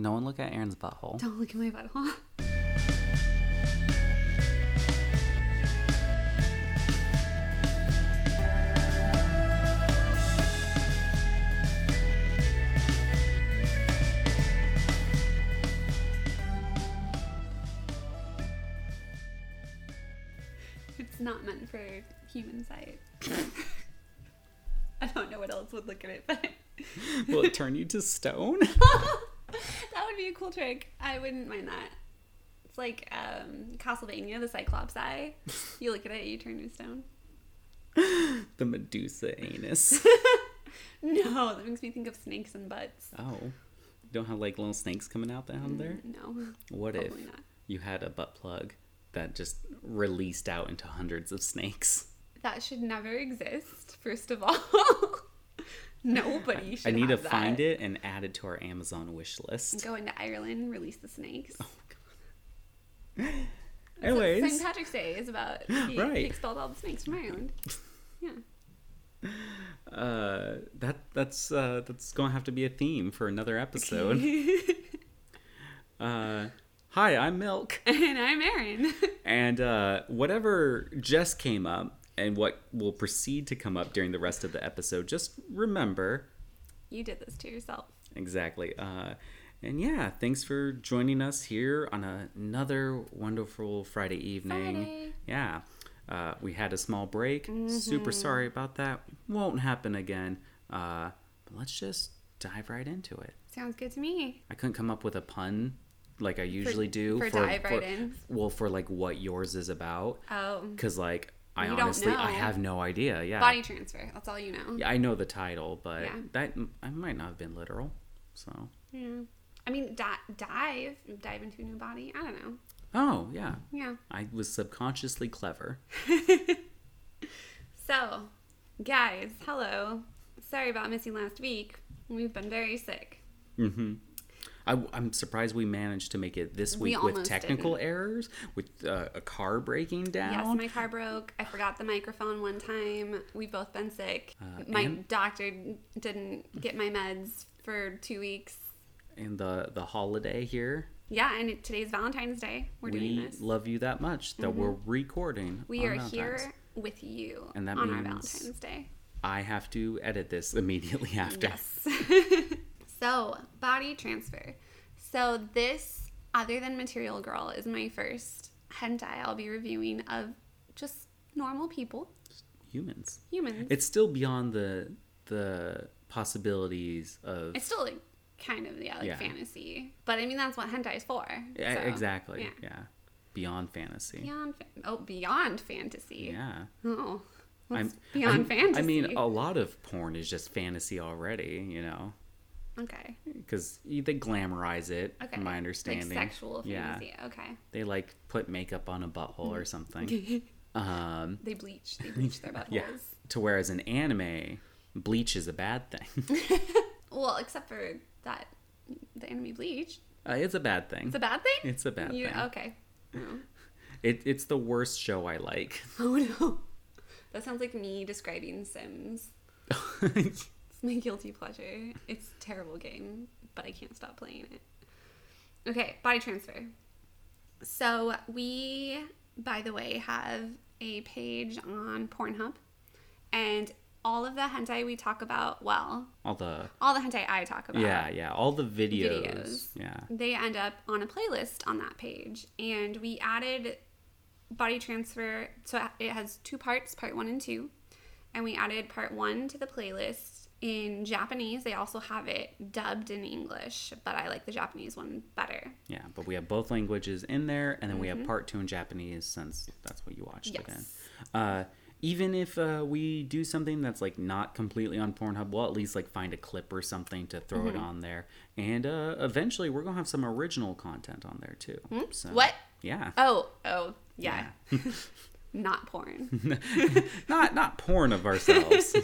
No one look at Aaron's butthole. Don't look at my butthole. It's not meant for human sight. I don't know what else would look at it, but Will it turn you to stone? be a cool trick. I wouldn't mind that. It's like um, Castlevania, the Cyclops eye. You look at it, you turn to stone. the Medusa anus. No, that makes me think of snakes and butts. Oh. You don't have like little snakes coming out down there? No, What if not. you had a butt plug that just released out into hundreds of snakes? That should never exist. First of all, nobody should. I need to have find it and add it to our Amazon wish list. Go into Ireland, release the snakes. Oh, God. That's what Anyways, St. Patrick's Day is about. He, Right. he expelled all the snakes from Ireland. Yeah. uh, that that's uh, that's gonna have to be a theme for another episode. uh, hi, I'm Milk, and I'm Erin. and uh, whatever just came up and what will proceed to come up during the rest of the episode, just remember you did this to yourself. Exactly. Uh, and yeah, thanks for joining us here on another wonderful Friday evening. Friday. Yeah. Uh, we had a small break. Super sorry about that. Won't happen again. Uh, but let's just dive right into it. Sounds good to me. I couldn't come up with a pun like I usually do for dive right in? Well, for like what yours is about, Oh, because like I You honestly I have no idea. Yeah. body transfer. That's all you know. yeah, I know the title, but Yeah. that I might not have been literal. So. Yeah. I mean, di- dive, dive into a new body. I don't know. Oh yeah. Yeah. I was subconsciously clever. So, guys, hello. Sorry about missing last week. We've been very sick. hmm I, am surprised we managed to make it this We week with almost technical errors, with uh, a car breaking down. Yes, my car broke. I forgot the microphone one time. We've both been sick. Uh, my and- doctor didn't get my meds for two weeks. and the the holiday here. Yeah, and it, today's Valentine's Day. We're doing we this. Mm-hmm. love you that much that we're recording. We are Valentine's. here with you And that on our means- Valentine's Day. I have to edit this immediately after. Yes. so, body transfer. So, this, other than Material Girl, is my first hentai I'll be reviewing of just normal people, Humans. humans. It's still beyond the the possibilities of It's still like kind of yeah, like Yeah. fantasy, but I mean that's what hentai is for. Yeah, so, exactly. Yeah. Yeah. Beyond fantasy. Beyond fa- oh beyond fantasy. Yeah. Oh, I'm beyond I'm- fantasy. I mean, a lot of porn is just fantasy already, you know, okay, because they glamorize it, okay. from my understanding. like sexual Yeah. fantasy. Okay, They like put makeup on a butthole or something. um, they bleach. They bleach their buttholes. yeah. To whereas in anime, bleach is a bad thing. Well, except for that, the anime bleach. uh, it's a bad thing. It's a bad thing. It's a bad You- thing. Okay. No. It, it's the worst show I like. Oh no, that sounds like me describing Sims. My guilty pleasure. It's a terrible game, but I can't stop playing it. Okay, body transfer. So we, by the way, have a page on Pornhub, and all of the hentai we talk about, well, All the all the hentai I talk about, yeah, yeah, all the videos. Videos. Yeah. they end up on a playlist on that page. And we added body transfer, so it has two parts, part one and two. And we added part one to the playlist in Japanese. They also have it dubbed in English, but I like the Japanese one better. Yeah, but we have both languages in there, and then we have part two in Japanese since that's what you watched Mm-hmm. Yes. again. Uh, even if uh, we do something that's like not completely on Pornhub, we'll at least like find a clip or something to throw Mm-hmm. it on there, and uh, eventually we're gonna have some original content on there too. So, Hmm? What? Yeah. Oh, oh, yeah. Not porn. not not porn of ourselves,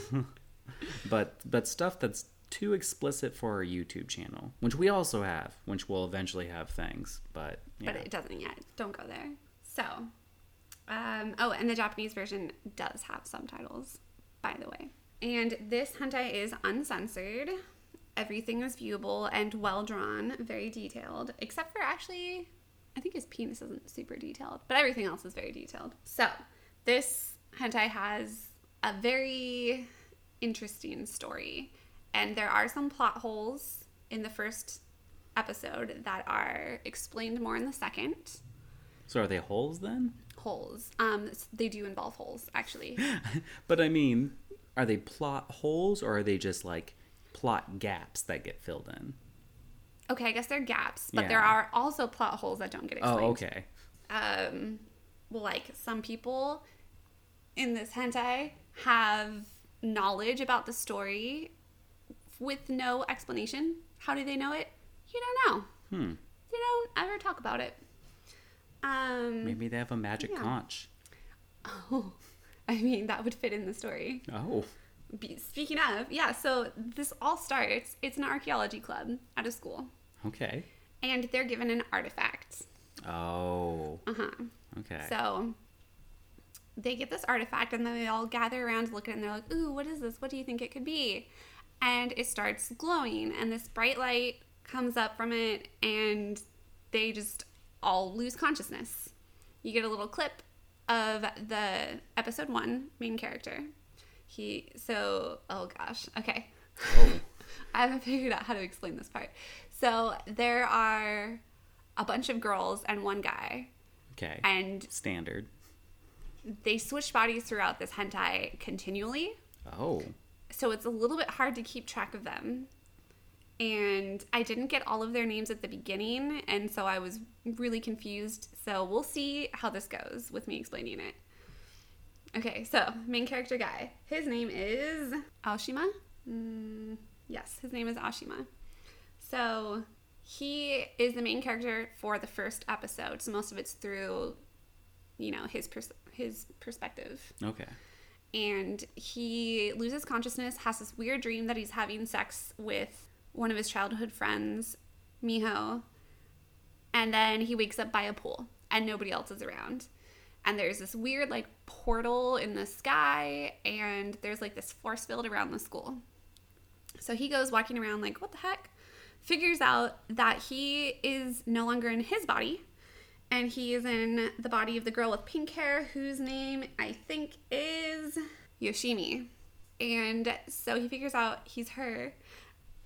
but but stuff that's too explicit for our YouTube channel, which we also have, which we'll eventually have things, but yeah. but it doesn't yet. Don't go there. So, um, oh, and the Japanese version does have subtitles, by the way. And this hentai is uncensored. everything is viewable and well drawn, very detailed, except for actually, I think his penis isn't super detailed, but everything else is very detailed. So, this hentai has a very interesting story, and there are some plot holes in the first episode that are explained more in the second. So are they holes then? Holes. Um, they do involve holes, actually. but I mean, are they plot holes or are they just like plot gaps that get filled in? Okay, I guess they're gaps, but Yeah. there are also plot holes that don't get explained. Oh, okay. um well like some people in this hentai have knowledge about the story with no explanation how do they know it you don't know Hmm. they don't ever talk about it um Maybe they have a magic Yeah. conch. oh i mean that would fit in the story Oh. Be- speaking of yeah so this all starts it's an archaeology club at a school Okay. and they're given an artifact Oh. uh-huh Okay. So they get this artifact and then they all gather around to look at it and they're like, Ooh, what is this? What do you think it could be? And it starts glowing and this bright light comes up from it and they just all lose consciousness. You get a little clip of the episode one main character. He so oh gosh, okay. oh. I haven't figured out how to explain this part. So there are a bunch of girls and one guy Okay. and Standard. They switch bodies throughout this hentai continually. Oh. So it's a little bit hard to keep track of them. And I didn't get all of their names at the beginning, and so I was really confused. So we'll see how this goes with me explaining it. Okay, so main character guy. His name is Aoshima. Mm, yes, his name is Ashima. So he is the main character for the first episode. So most of it's through, you know, his pers- his perspective Okay. and he loses consciousness, has this weird dream that he's having sex with one of his childhood friends, Miho, and then he wakes up by a pool and nobody else is around. And there's this weird like portal in the sky and there's like this force field around the school. So he goes walking around like, what the heck? Figures out that he is no longer in his body and he is in the body of the girl with pink hair whose name I think is Yoshimi. And so he figures out he's her.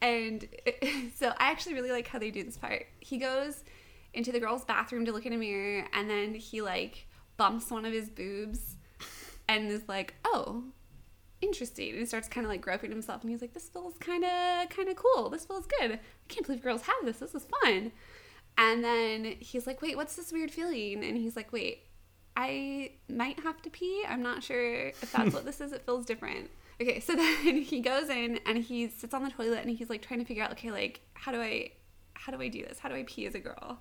And so I actually really like how they do this part. He goes into the girl's bathroom to look in a mirror and then he like bumps one of his boobs and is like, "Oh, interesting." And he starts kind of like groping himself and he's like, "This feels kind of kind of cool. This feels good. I can't believe girls have this. This is fun." And then he's like, wait, what's this weird feeling? And he's like, wait, I might have to pee. I'm not sure if that's what this is. It feels different. Okay, so then he goes in and he sits on the toilet and he's like trying to figure out, okay, like, how do I, how do I do this? How do I pee as a girl?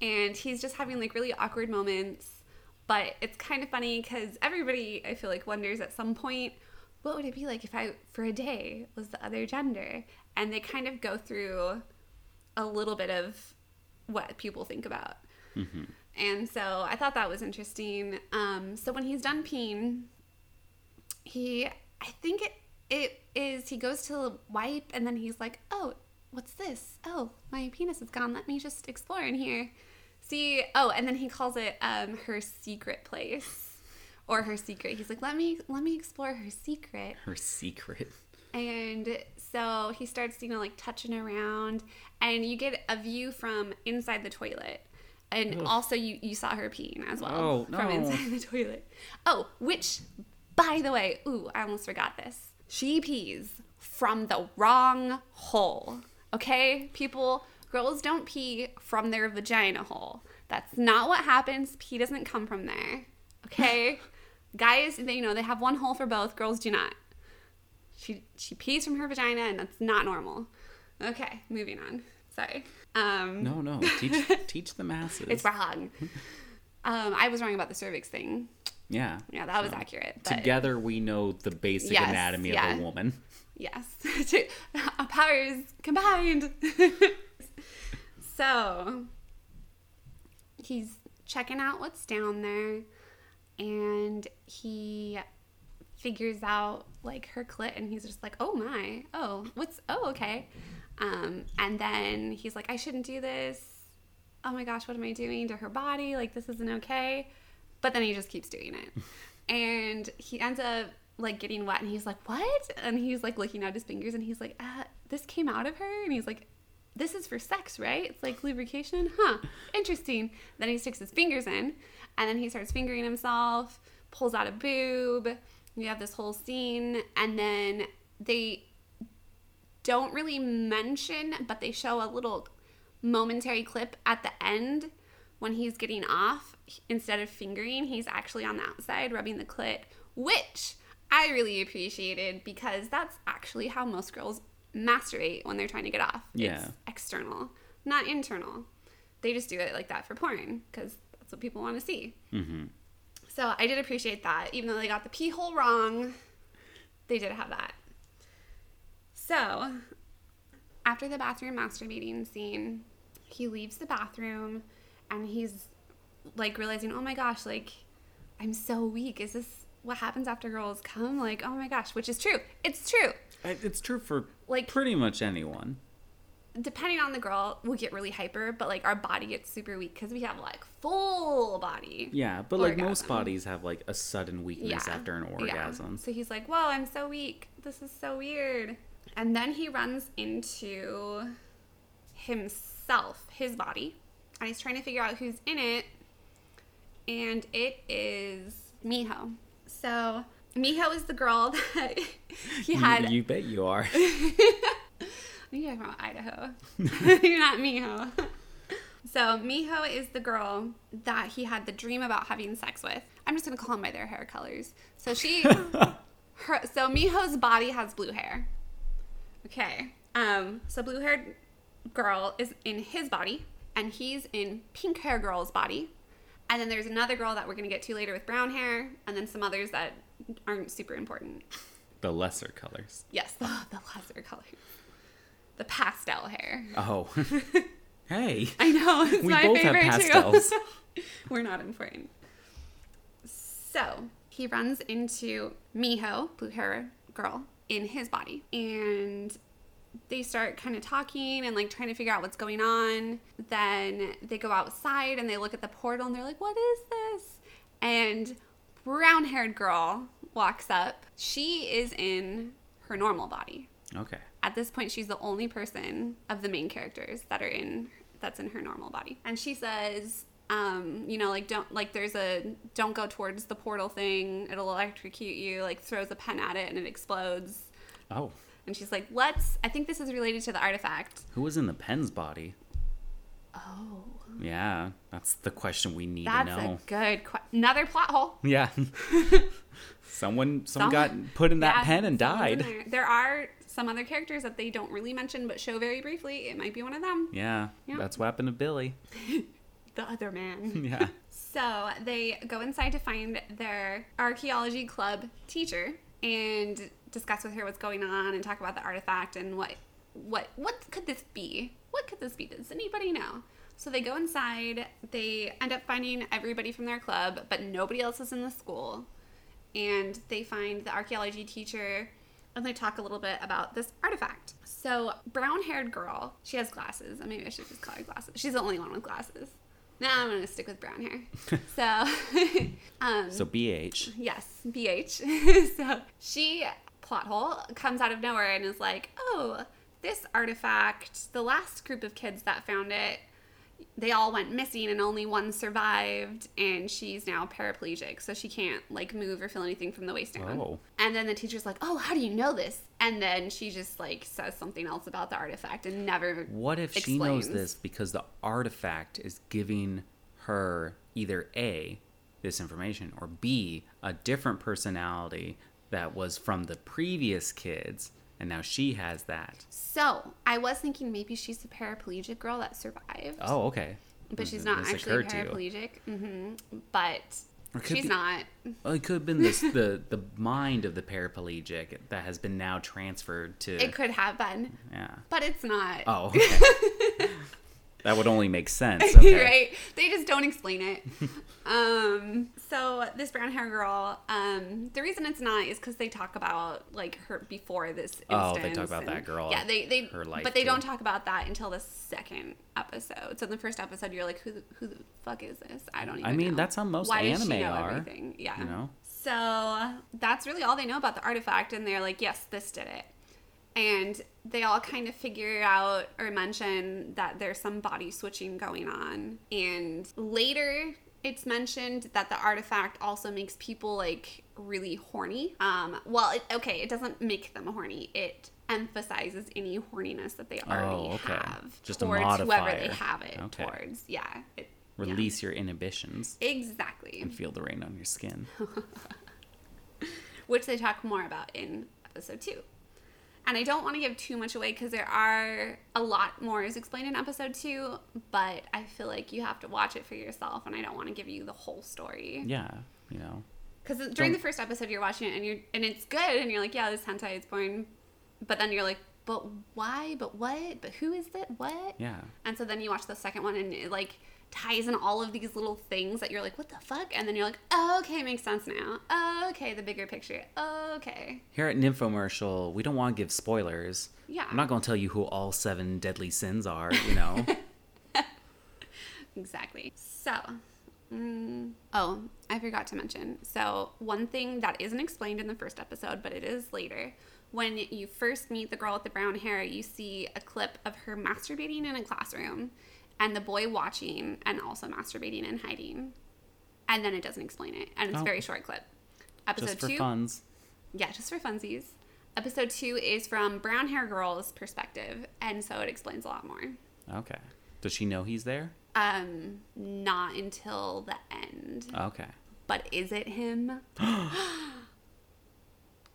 And he's just having like really awkward moments. But it's kind of funny because everybody, I feel like, wonders at some point, what would it be like if I, for a day, was the other gender? And they kind of go through a little bit of what people think about. And so I thought that was interesting. Um, so when he's done peeing, he, I think it, it is, he goes to wipe and then he's like, oh, what's this? Oh, my penis is gone. Let me just explore in here. See, oh, and then he calls it um, her secret place or her secret. He's like, let me, let me explore her secret Her secret. And so he starts you know like touching around and you get a view from inside the toilet. And also you you saw her peeing as well Oh, from inside the toilet. Oh which by the way ooh i almost forgot this. She pees from the wrong hole okay? People girls don't pee from their vagina hole. That's not what happens. Pee doesn't come from there okay? Guys they you know they have one hole for both. Girls do not she she pees from her vagina and that's not normal. Okay, moving on. Sorry. Um No, no. Teach teach the masses. it's wrong. Um I was wrong about the cervix thing. yeah. Yeah, that was accurate. But Together we know the basic Yes, anatomy yeah. of a woman. yes. Our powers combined. so he's checking out what's down there and he figures out like her clit and he's just like, oh my, oh, what's, oh, okay. Um, and then he's like, I shouldn't do this. Oh my gosh, what am I doing to her body? Like, this isn't okay. But then he just keeps doing it. and he ends up like getting wet and he's like, what? And he's like looking at his fingers and he's like, uh, this came out of her? And he's like, this is for sex, right? It's like lubrication? Huh, interesting. Then he sticks his fingers in and then he starts fingering himself, pulls out a boob. You have this whole scene, and then they don't really mention, but they show a little momentary clip at the end when he's getting off. Instead of fingering, he's actually on the outside rubbing the clit, which I really appreciated because that's actually how most girls masturbate when they're trying to get off. Yeah. It's external, not internal. They just do it like that for porn because that's what people want to see. Mm-hmm. So I did appreciate that. Even though they got the pee hole wrong, they did have that. So after the bathroom masturbating scene, he leaves the bathroom and he's like realizing, oh my gosh, like I'm so weak. Is this what happens after girls come? Like, oh my gosh, which is true. It's true. It's true for Like- pretty much anyone. Depending on the girl, we'll get really hyper, but like our body gets super weak because we have like full body. Yeah, but like most bodies have like a sudden weakness after an Yeah. orgasm. So he's like, Whoa, I'm so weak. This is so weird. And then he runs into himself, his body, and he's trying to figure out who's in it. And it is Miho. So Miho is the girl that he You- had. You, bet you are. You're from Idaho. You're not Miho. So Miho is the girl that he had the dream about having sex with. I'm just gonna call them by their hair colors. So she, her, so Miho's body has blue hair. Okay. Um. So blue haired girl is in his body, and he's in pink hair girl's body. And then there's another girl that we're gonna get to later with brown hair, and then some others that aren't super important. the lesser colors. Yes, the, the lesser colors. The pastel hair. Oh. hey. I know. It's We my both have favorite pastels. too. We're not important. So he runs into Miho, blue hair girl, in his body. And they start kind of talking and like trying to figure out what's going on. Then they go outside and they look at the portal and they're like, what is this? And brown haired girl walks up. She is in her normal body. Okay. At this point, she's the only person of the main characters that are in that's in her normal body. And she says, um, you know, like don't like there's a don't go towards the portal thing. It'll electrocute you. Like throws a pen at it and it explodes. Oh. And she's like, let's. I think this is related to the artifact. Who was in the pen's body? Oh, Yeah, that's the question we need that's to know. a good que- another plot hole. Yeah. someone someone Some- got put in that Yeah, pen and died. There. There are some other characters that they don't really mention but show very briefly. It might be one of them. Yeah, Yeah. that's what happened to Billy. The other man. Yeah. So they go inside to find their archaeology club teacher and discuss with her what's going on and talk about the artifact and what what what could this be? What could this be? Does anybody know? So they go inside. They end up finding everybody from their club, but nobody else is in the school. And they find the archaeology teacher and they talk a little bit about this artifact. So, brown haired girl, she has glasses. Maybe I should just call her glasses. She's the only one with glasses. Now I'm gonna stick with brown hair. so, um, So BH. yes, BH. so she plot hole comes out of nowhere and is like, "Oh, this artifact. The last group of kids that found it, they all went missing and only one survived, and she's now paraplegic, so she can't like move or feel anything from the waist down." Oh. And then the teacher's like, "Oh, how do you know this?" And then she just like says something else about the artifact and never. What if she knows this because the artifact is giving her either A, this information, or B, a different personality that was from the previous kids, and now she has that. So I was thinking maybe she's the paraplegic girl that survived. Oh, okay. But she's This not actually to you. paraplegic. hmm But she's be- not. Well, it could have been this, the the mind of the paraplegic that has been now transferred to. It could have been, yeah. but it's not. Oh. Okay. That would only make sense. Okay. right? They just don't explain it. um, so this brown hair girl, um, the reason it's not is because they talk about like her before this. Instance Oh, they talk about that girl Yeah, they they her life, but they too. don't talk about that until the second episode. So in the first episode, you're like, who the, who the fuck is this? I don't even. I mean, know. that's how most Why does she anime know are, Everything? Yeah. You know? So that's really all they know about the artifact, and they're like, yes, this did it. And they all kind of figure out or mention that there's some body switching going on. And later, it's mentioned that the artifact also makes people like really horny. Um, well, it, okay, it doesn't make them horny. It emphasizes any horniness that they already Oh, okay. have Just a towards whoever they have it Okay. towards. Yeah. It, yeah. Release your inhibitions Exactly. and feel the rain on your skin. which they talk more about in episode two. And I don't want to give too much away because there are a lot more is explained in episode two, but I feel like you have to watch it for yourself, and I don't want to give you the whole story. Yeah, you know. Because during Don't- the first episode, you're watching it and you're and it's good, and you're like, yeah, this hentai is boring, but then you're like, but why? But what? But who is it? What? Yeah. And so then you watch the second one and it like ties in all of these little things that you're like, what the fuck? And then you're like, oh, okay, makes sense now. Oh, okay, the bigger picture. Oh, okay. Here at Nymphomercial, we don't want to give spoilers. Yeah. I'm not going to tell you who all seven deadly sins are, you know. Exactly. So, mm, oh, I forgot to mention. So, one thing that isn't explained in the first episode, but it is later. When you first meet the girl with the brown hair, you see a clip of her masturbating in a classroom and the boy watching and also masturbating and hiding. And then it doesn't explain it. And it's a Oh. very short clip. Episode Just for two. funs. Yeah, just for funsies. Episode two is from brown hair girl's perspective, and so it explains a lot more. Okay. Does she know he's there? Um, not until the end. Okay. But is it him?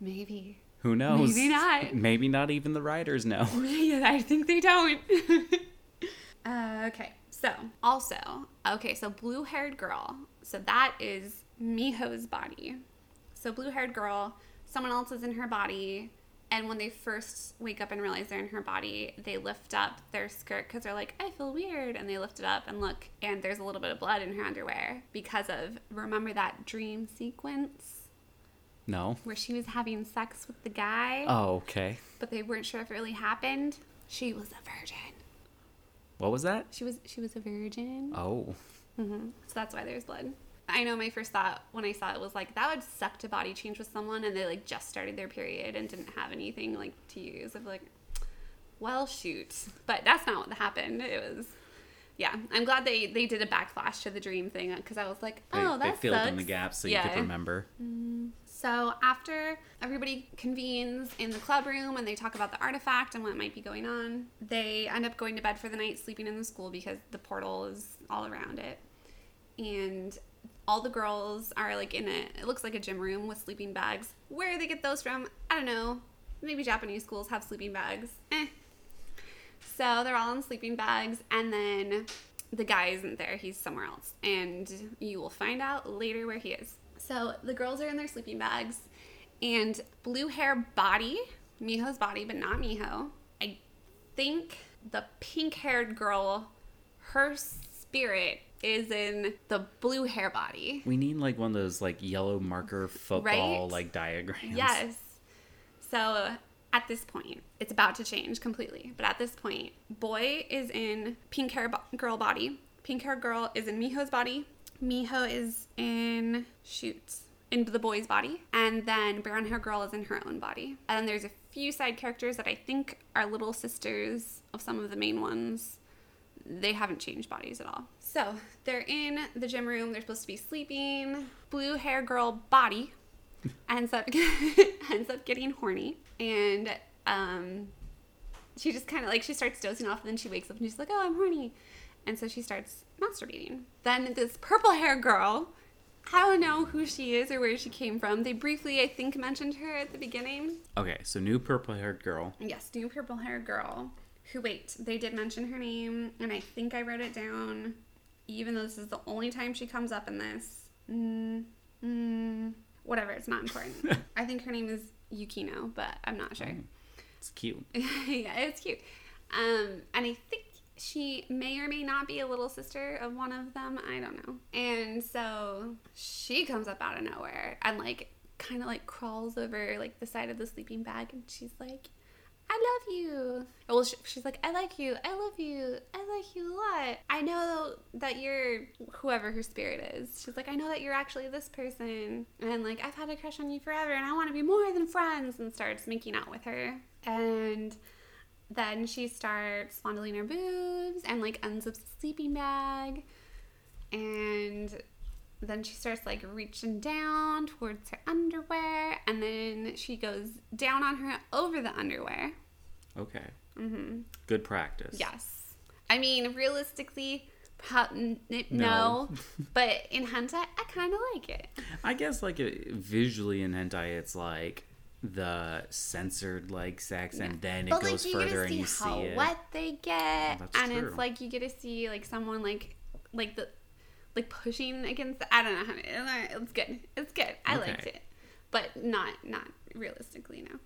Maybe. Who knows? Maybe not. Maybe not even the writers know. yeah, I think they don't. uh, okay, so also, okay, so blue haired girl. So that is Miho's body. So blue haired girl, someone else is in her body. And when they first wake up and realize they're in her body, they lift up their skirt because they're like, I feel weird. And they lift it up and look, and there's a little bit of blood in her underwear because of, remember that dream sequence No. where she was having sex with the guy? Oh, okay. but they weren't sure if it really happened. She was a virgin. What was that? She was she was a virgin. Oh. hmm So that's why there's blood. I know my first thought when I saw it was like that would suck to body change with someone and they like just started their period and didn't have anything like to use. Be like, well, shoot. But that's not what happened. It was, yeah. I'm glad they they did a backflash to the dream thing because I was like, oh, they that filled sucks. in the gaps so you Yeah. could remember. So after everybody convenes in the club room and they talk about the artifact and what might be going on, they end up going to bed for the night, sleeping in the school because the portal is all around it. And all the girls are like in a it looks like a gym room with sleeping bags. Where they get those from, I don't know. Maybe Japanese schools have sleeping bags. Eh. So they're all in sleeping bags and then the guy isn't there, he's somewhere else. And you will find out later where he is. So the girls are in their sleeping bags, and blue hair body, Miho's body, but not Miho. I think the pink haired girl, her spirit is in the blue hair body. We need like one of those like yellow marker football Right? like diagrams. Yes. So at this point, it's about to change completely. But at this point, boy is in pink hair bo- girl body. Pink hair girl is in Miho's body. Miho is in shoots in the boy's body, and then brown hair girl is in her own body. And then there's a few side characters that I think are little sisters of some of the main ones they haven't changed bodies at all. So they're in the gym room. They're supposed to be sleeping. Blue hair girl body ends up ends up getting horny, and um, she just kind of like she starts dozing off, and then she wakes up and she's like, "Oh, I'm horny," and so she starts masturbating. Then this purple hair girl. I don't know who she is or where she came from. They briefly, I think, mentioned her at the beginning. Okay, so new purple haired girl. Yes, new purple haired girl. Who wait, they did mention her name, and I think I wrote it down, even though this is the only time she comes up in this. Mm, mm, whatever, it's not important. I think her name is Yukino, but I'm not sure. It's cute. yeah, it's cute. Um, and I think she may or may not be a little sister of one of them. I don't know. And so she comes up out of nowhere and like kind of like crawls over like the side of the sleeping bag and she's like, I love you. Well, she, she's like, I like you. I love you. I like you a lot. I know that you're whoever her spirit is. She's like, I know that you're actually this person. And like, I've had a crush on you forever and I want to be more than friends and starts making out with her. And then she starts fondling her boobs and like unzips the sleeping bag. And then she starts like reaching down towards her underwear and then she goes down on her over the underwear Okay. mm-hmm. Good practice. yes i mean realistically pro- n- n- No. no, but in hentai i kind of like it I guess like visually in hentai, it's like the censored like sex, and then it but goes like you further and you see how it. wet they get That's and true. it's like you get to see like someone like like the like pushing against the, i don't know how to it's good it's good i Okay. liked it but not not realistically no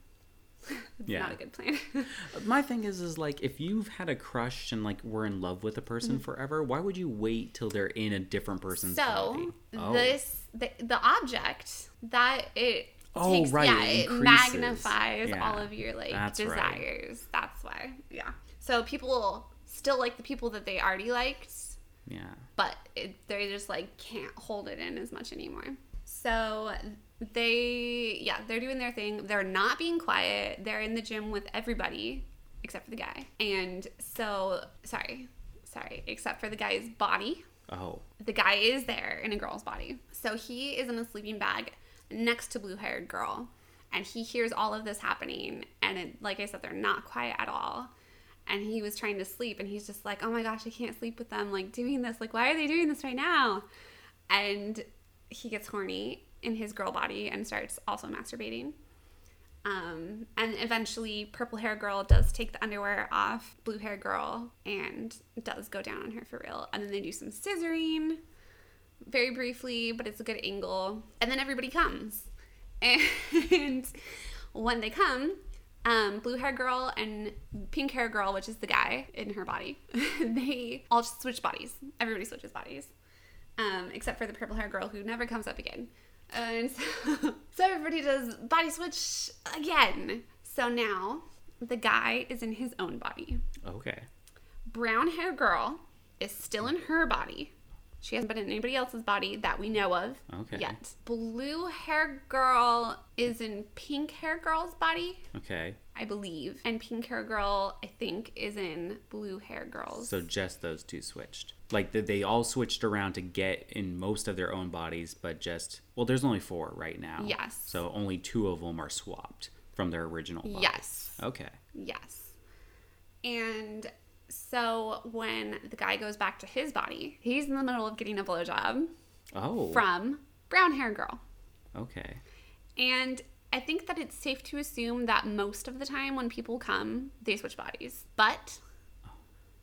it's Yeah. not a good plan My thing is, is like if you've had a crush and like were in love with a person forever, why would you wait till they're in a different person's Mm-hmm. so body? Oh. this the, the object that it Oh, takes, right, yeah it it magnifies Yeah, all of your like that's right. desires that's why yeah so people still like the people that they already liked yeah. but it, they just like can't hold it in as much anymore. So they, yeah, they're doing their thing. They're not being quiet. They're in the gym with everybody except for the guy. And so, sorry, sorry, except for the guy's body. Oh. The guy is there in a girl's body. So he is in a sleeping bag next to blue haired girl. And he hears all of this happening. And it, like I said, they're not quiet at all. And he was trying to sleep. And he's just like, oh my gosh, I can't sleep with them. Like doing this. Like, why are they doing this right now? And he gets horny in his girl body and starts also masturbating. Um, and eventually, purple hair girl does take the underwear off blue hair girl and does go down on her for real. And then they do some scissoring very briefly, but it's a good angle. And then everybody comes. And when they come, um, blue hair girl and pink hair girl, which is the guy in her body, they all just switch bodies. Everybody switches bodies, um, except for the purple hair girl who never comes up again. And so, so everybody does body switch again. So now the guy is in his own body. Okay. Brown hair girl is still in her body. She hasn't been in anybody else's body that we know of Okay. yet. Blue hair girl is in pink hair girl's body, Okay. I believe. And pink hair girl, I think, is in blue hair girl's. So just those two switched. Like they, they all switched around to get in most of their own bodies, but just well, there's only four right now. Yes. So only two of them are swapped from their original. Bodies. Yes. Okay. Yes. And so when the guy goes back to his body, he's in the middle of getting a blowjob Oh. from brown hair girl. Okay. And I think that it's safe to assume that most of the time when people come, they switch bodies. But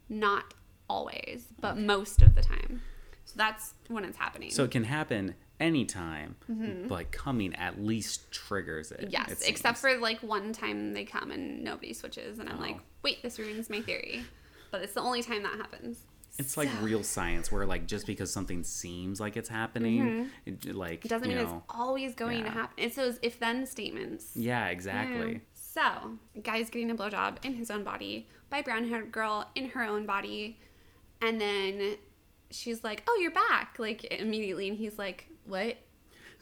not always, but most of the time. So that's when it's happening. So it can happen anytime, but coming at least triggers it. Mm-hmm. yes, it except for like one time they come and nobody switches, and I'm like, Oh. wait, this ruins my theory. But it's the only time that happens. it's like real science, where like just because something seems like it's happening, it, like Mm-hmm. It doesn't mean know, it's always going to happen. It's those if then statements. yeah, exactly. So, guy's getting a blowjob in his own body by brown haired girl in her own body. And then she's like, Oh, you're back. Like, immediately. And he's like, What?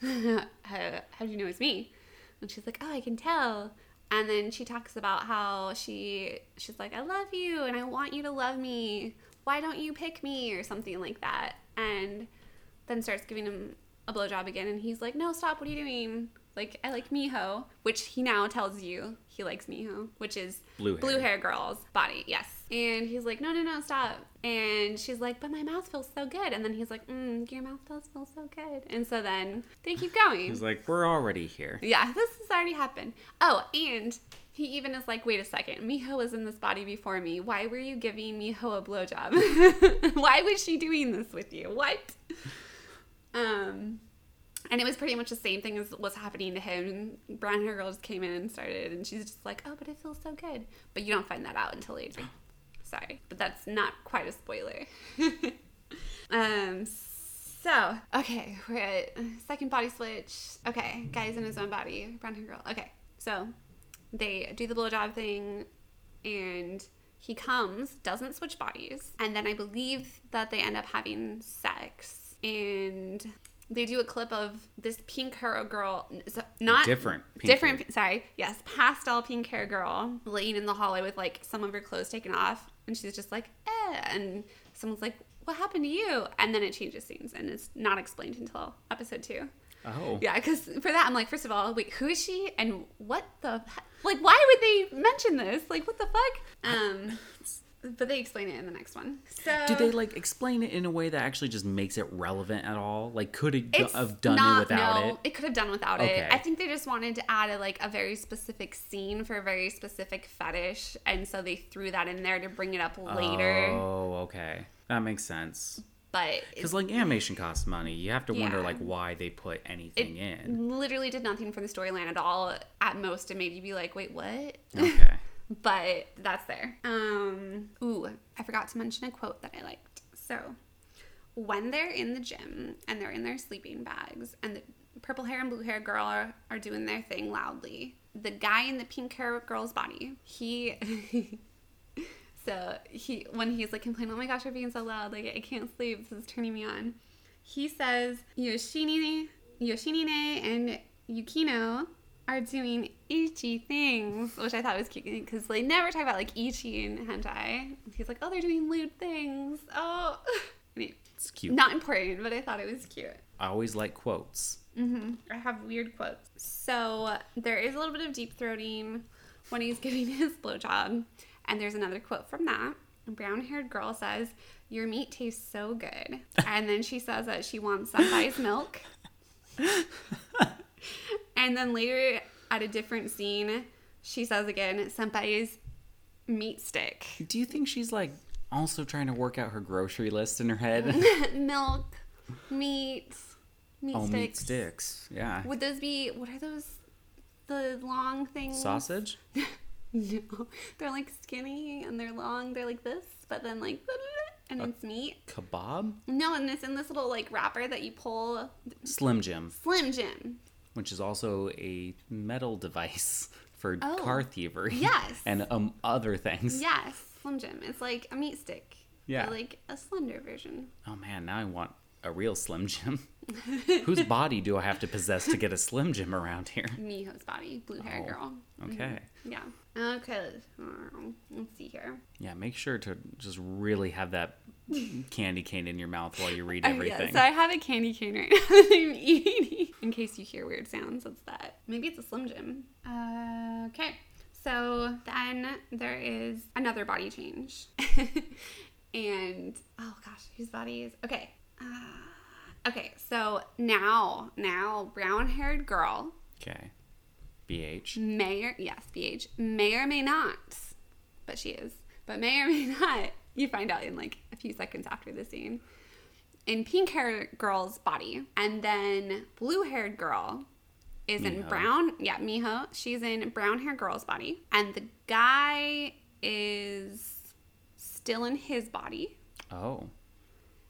how, how do you know it's me? And she's like, Oh, I can tell. And then she talks about how she she's like, I love you and I want you to love me. Why don't you pick me? Or something like that. And then starts giving him a blowjob again, and he's like, "No, stop! What are you doing? Like, I like Miho," which he now tells you he likes Miho, which is Blue hair. blue hair girl's body. Yes, and he's like, "No, no, no, stop!" And she's like, "But my mouth feels so good," and then he's like, mm, "Your mouth does feel so good," and so then they keep going. He's like, we're already here. Yeah, this has already happened. Oh, and he even is like, wait a second, Miho was in this body before me. Why were you giving Miho a blowjob? Why was she doing this with you? What? Um, and it was pretty much the same thing as what's happening to him. Brown hair girl just came in and started, and she's just like, oh, but it feels so good. But you don't find that out until later. Sorry, but that's not quite a spoiler. um. So okay, we're at second body switch. Okay, guy's in his own body, brown hair girl. Okay, so they do the blowjob thing, and he comes, doesn't switch bodies, and then I believe that they end up having sex, and they do a clip of this pink hair girl, not Different pink different. hair. Sorry, yes, pastel pink hair girl laying in the hallway with like some of her clothes taken off, and she's just like, eh, and someone's like, what happened to you? And then it changes scenes, and it's not explained until episode two. Oh. Yeah, because for that, I'm like, first of all, wait, who is she, and what the, like, why would they mention this? Like, what the fuck? Um, but they explain it in the next one. So Do they like explain it in a way that actually just makes it relevant at all? Like, could it do- have done not- it without no, it? could have done without Okay. it. I think they just wanted to add a, like a very specific scene for a very specific fetish, and so they threw that in there to bring it up later. Oh, okay. That makes sense. But Because like animation costs money, you have to wonder like why they put anything it in. literally did nothing for the storyline at all. At most, it made you be like, "Wait, what?" Okay. but that's there. Um, ooh, I forgot to mention a quote that I liked. So, when they're in the gym and they're in their sleeping bags, and the purple hair and blue hair girl are, are doing their thing loudly, the guy in the pink hair girl's body, he. so he when he's like complaining, oh my gosh, we're being so loud, like I can't sleep, this is turning me on. He says Yoshini, Yoshinine and Yukino are doing ecchi things, which I thought was cute because they never talk about like ecchi and hentai. He's like, oh, they're doing lewd things. Oh, I mean, It's cute. not important, but I thought it was cute. I always like quotes. Mm-hmm. I have weird quotes. So there is a little bit of deep throating when he's giving his blowjob, and there's another quote from that. A brown-haired girl says, "Your meat tastes so good," and then she says that she wants senpai's milk. and then later at a different scene, she says again, "Senpai's meat stick." Do you think she's like also trying to work out her grocery list in her head? milk, meat, meat oh, sticks. meat sticks. Yeah. Would those be what are those? The long things. Sausage? No, they're like skinny and they're long. They're like this, but then like and it's meat. Kebab? No, and it's in this little like wrapper that you pull. Slim Jim, Slim Jim. Which is also a metal device for Oh. car thievery. Yes. and um other things. Yes, Slim Jim. It's like a meat stick. Yeah. But like a slender version. Oh man, now I want a real Slim Jim. Whose body do I have to possess to get a Slim Jim around here? Miho's body, blue hair Oh, girl. Okay. Yeah. Okay. um, Let's see here. Yeah, make sure to just really have that candy cane in your mouth while you read everything. yeah, so I have a candy cane right now that I'm eating. In case you hear weird sounds, it's that. Maybe it's a Slim Jim. Uh, okay. So then there is another body change. and, oh gosh, whose body is. Okay. Uh, okay, so now, now, brown haired girl okay. BH. may or, yes, BH, may or may not, but she is, but may or may not, you find out in like a few seconds after the scene, in pink hair girl's body. And then blue haired girl is in Miho. brown, yeah, Miho, she's in brown hair girl's body. And the guy is still in his body. Oh.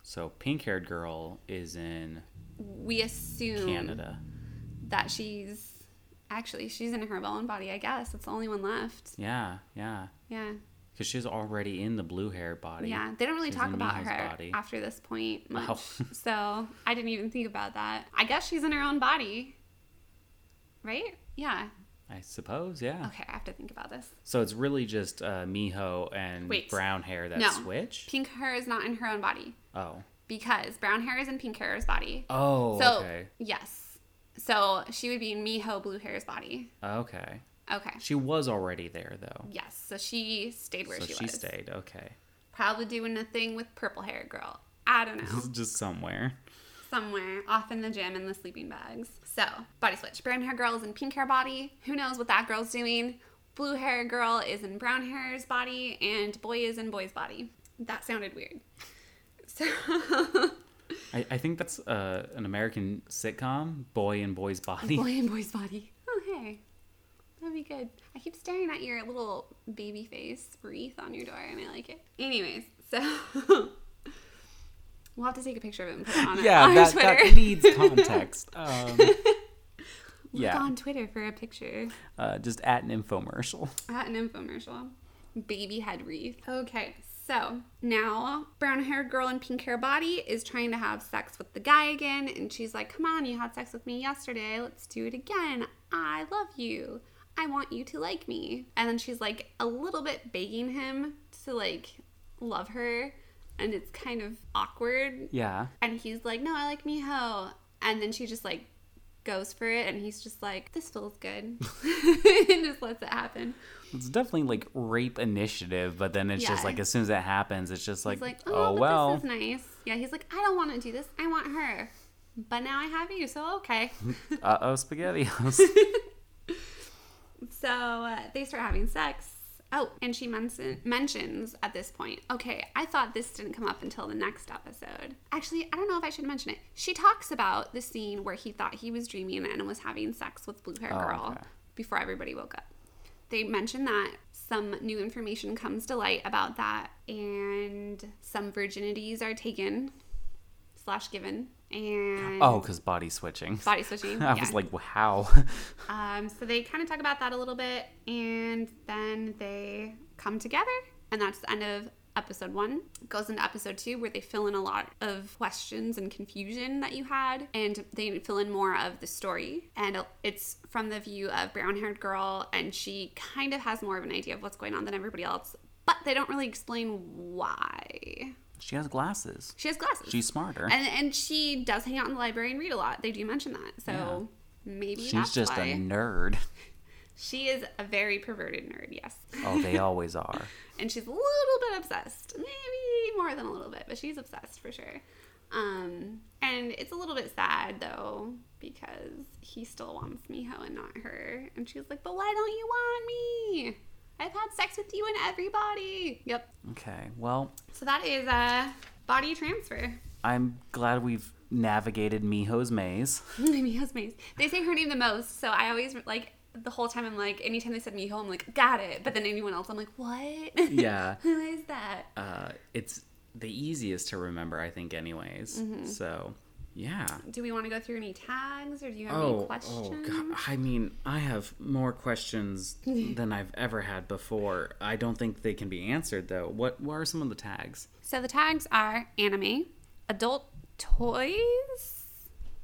So pink haired girl is in We assume Canada. that she's actually she's in her own body, I guess. It's the only one left. Yeah, yeah. Yeah. Because she's already in the blue hair body. Yeah, they don't really She's talk about her body. after this point much. Oh. so I didn't even think about that. I guess she's in her own body. Right? Yeah. I suppose, yeah. Okay, I have to think about this. So it's really just uh, Miho and Wait. brown hair that No. switch? Pink hair is not in her own body Oh. because brown hair is in pink hair's body. Oh, so okay. yes. So she would be in Miho blue hair's body. Okay. Okay. She was already there, though. Yes. So she stayed where so she, she was. She stayed. Okay. Probably doing a thing with purple hair girl. I don't know. just somewhere. somewhere off in the gym in the sleeping bags. So, body switch. Brown hair girl is in pink hair body. Who knows what that girl's doing? Blue hair girl is in brown hair's body, and boy is in boy's body. That sounded weird. So, I, I think that's uh, an American sitcom, Boy and Boy's Body. boy in boy's body. That'd be good. I keep staring at your little baby face wreath on your door, and I like it. Anyways, so we'll have to take a picture of it and put it on, yeah, on that, Twitter. that needs context. Um, Look yeah, on Twitter for a picture. uh, just at Nymphomercial. At Nymphomercial. Baby head wreath. Okay, so now brown haired girl in pink hair body is trying to have sex with the guy again, and she's like, Come on, you had sex with me yesterday. Let's do it again. I love you. I want you to like me. And then she's like a little bit begging him to like love her, and it's kind of awkward. Yeah. And he's like, No, I like Miho. And then she just like goes for it, and he's just like, This feels good. and just lets it happen. It's definitely like rape initiative, but then it's just like as soon as that happens, it's just like, like, oh, oh, well. this is nice. Yeah, he's like, I don't want to do this. I want her. But now I have you, so okay. Uh oh, spaghettios. so uh, they start having sex. Oh, and she mention- mentions at this point, okay, I thought this didn't come up until the next episode. Actually, I don't know if I should mention it. She talks about the scene where he thought he was dreaming and was having sex with Blue Hair Oh, Girl okay. before everybody woke up. They mention that some new information comes to light about that, and some virginities are taken slash given, and oh, because body switching. body switching. I yeah. was like, wow. Um, so they kind of talk about that a little bit, and then they come together, and that's the end of episode one. Goes into episode two, where they fill in a lot of questions and confusion that you had, and they fill in more of the story. And it's from the view of brown-haired girl, and she kind of has more of an idea of what's going on than everybody else, but they don't really explain why. She has glasses. She has glasses. She's smarter. and and she does hang out in the library and read a lot. They do mention that, so maybe She's just why. a nerd. She is a very perverted nerd, yes. Oh, they always are. and she's a little bit obsessed. Maybe more than a little bit, but she's obsessed for sure. Um, and it's a little bit sad though, because he still wants Miho and not her. And she's like, But why don't you want me? I've had sex with you and everybody. Yep. Okay, well, So that is a body transfer. I'm glad we've navigated Miho's maze. Miho's maze. They say her name the most, so I always like the whole time I'm like, anytime they said Miho, I'm like, got it. But then anyone else, I'm like, what? Yeah. Who is that? Uh, it's the easiest to remember, I think, anyways. Mm-hmm. So, yeah. Do we want to go through any tags or do you have Oh, any questions? oh God. I mean, I have more questions than I've ever had before. I don't think they can be answered though. What what are some of the tags? So the tags are anime, adult toys.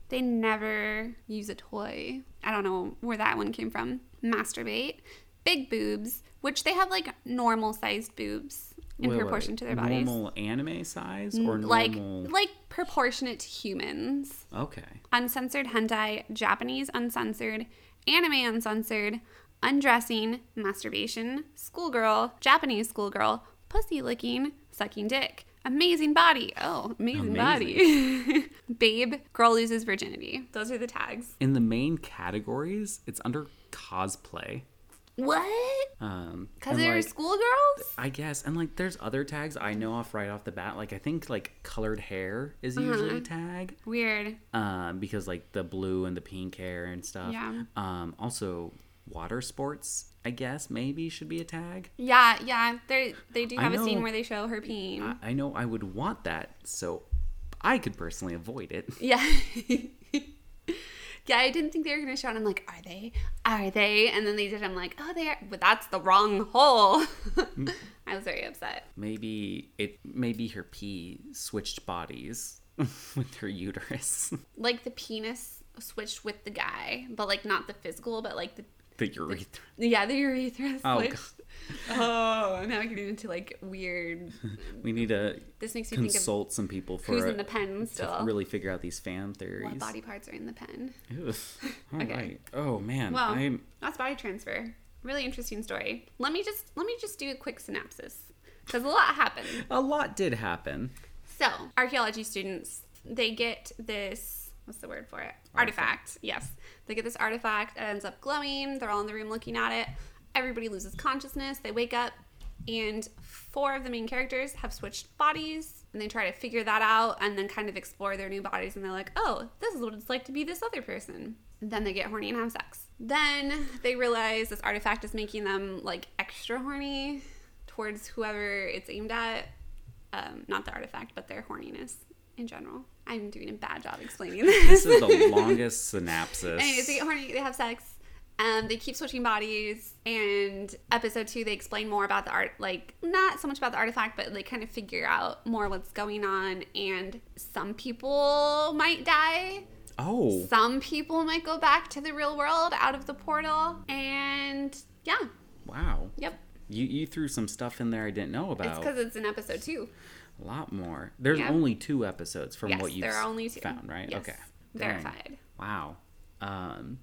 They never use a toy. I don't know where that one came from. Masturbate, big boobs, which they have like normal sized boobs in Wait, wait, proportion to their bodies. Normal anime size or normal? like like proportionate to humans. okay. uncensored hentai, Japanese uncensored, anime uncensored, undressing, masturbation, schoolgirl, Japanese schoolgirl, pussy licking, sucking dick, amazing body. Oh, amazing, body. Babe, girl loses virginity. Those are the tags. In the main categories, it's under cosplay. What? Um, Because they're like, schoolgirls? I guess, and like, there's other tags I know off right off the bat. Like, I think like colored hair is Uh-huh. usually a tag. Weird. um, because like the blue and the pink hair and stuff. Yeah. Um, also, water sports, I guess maybe should be a tag. Yeah, yeah. They they do have a scene where they show her peeing. I, I know I would want that, so I could personally avoid it. Yeah. yeah, I didn't think they were to show it. I'm like, are they? Are they? And then they did. I'm like, oh, they are. But that's the wrong hole. Mm. I was very upset. Maybe it maybe her pee switched bodies with her uterus, Like the penis switched with the guy, but like not the physical, but like the. the urethra. Yeah, the urethra Oh, switched. Oh, Oh, now I get into like weird. We need to This makes of consult some people for who's in the pen to really figure out these fan theories. what body parts are in the pen? All Okay. right. Oh man, Well, I'm that's body transfer. Really interesting story. Let me just let me just do a quick synopsis because a lot happened. a lot did happen. So archaeology students they get this what's the word for it artifact. Yes, they get this artifact. It ends up glowing. They're all in the room looking at it. Everybody loses consciousness. They wake up, and four of the main characters have switched bodies and they try to figure that out and then kind of explore their new bodies and they're like oh this is what it's like to be this other person. Then they get horny and have sex. Then they realize this artifact is making them like extra horny towards whoever it's aimed at. Um, not the artifact but their horniness in general. I'm doing a bad job explaining This this is the longest synopsis. Anyways, they get horny, they have sex, and they keep switching bodies. And episode two, they explain more about the art, like not so much about the artifact, but they kind of figure out more what's going on. And some people might die. oh, Some people might go back to the real world out of the portal. And yeah, wow. yep. You you threw some stuff in there I didn't know about. It's because it's in episode two. A lot more. There's Yeah. only two episodes from yes, what you've there are only two. found, right? Yes, Okay. Dang. Verified. Wow. Um,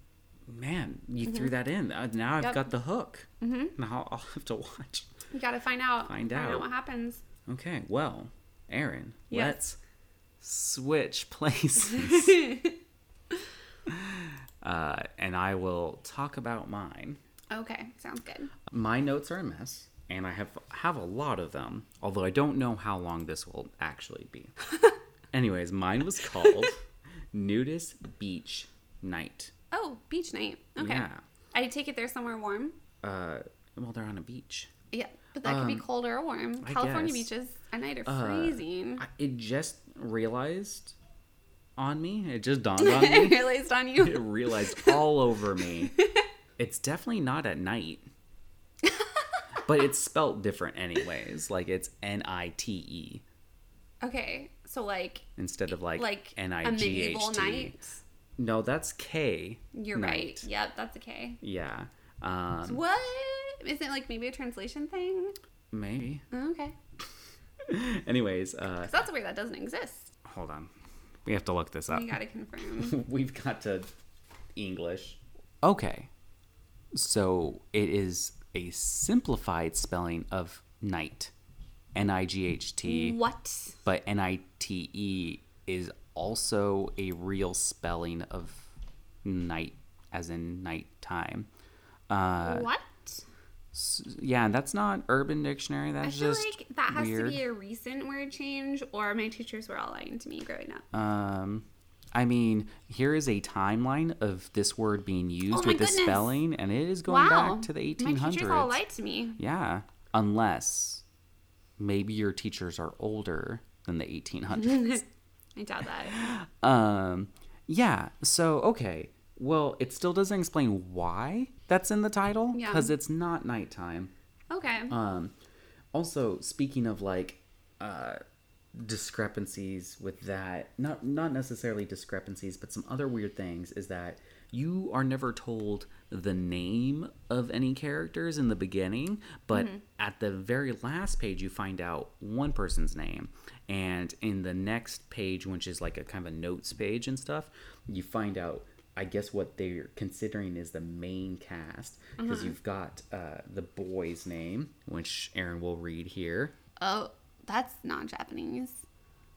man, you threw that in. Uh, now I've Mm-hmm. Yep. got the hook. Mm-hmm. Now I'll have to watch. You gotta find out. Find out out. what happens. Okay. Well, Aaron, Yes. let's switch places. uh, and I will talk about mine. Okay, sounds good. My notes are a mess, and I have have a lot of them. Although I don't know how long this will actually be. Anyways, mine was called Nudist Beach Night. Oh, beach night. Okay. Yeah. I take it there's somewhere warm. Uh, well, they're on a beach. Yeah, but that could be Um, cold or warm. I California guess. beaches at night are Uh, freezing. I, it just realized on me. It just dawned on me. realized on it you. realized all over me. It's definitely not at night. but it's spelt different anyways. Like it's N I T E Okay, so like instead of like like N I G H T. night. No, that's K. You're night. right. Yep, that's a K. Yeah. Um, What? Is it like maybe a translation thing? maybe. Oh, okay. Anyways, uh, 'Cause that's weird. That doesn't exist. hold on. We have to look this up. You gotta confirm. We've got to English. Okay. So it is a simplified spelling of night. N I G H T. what? But N I T E is also a real spelling of night, as in nighttime. Uh, what? s- yeah, that's not Urban Dictionary. I That's feel just like that has weird. to be a recent word change, or my teachers were all lying to me growing up. Um, I mean, here is a timeline of this word being used Oh with the goodness. spelling, and it is going wow. back to the 1800s. My teachers all 1800s. lied to me. Yeah, unless maybe your teachers are older than the 1800s. I doubt that. um, yeah. So okay. Well, it still doesn't explain why that's in the title Yeah. because it's not nighttime. Okay. Um, also, speaking of like uh, discrepancies with that, not not necessarily discrepancies, but some other weird things is that you are never told the name of any characters in the beginning, but at the very last page you find out one person's name, and in the next page, which is like a kind of a notes page and stuff, you find out. I guess what they're considering is the main cast because you've got uh, the boy's name, which Aaron will read here. oh, that's not Japanese.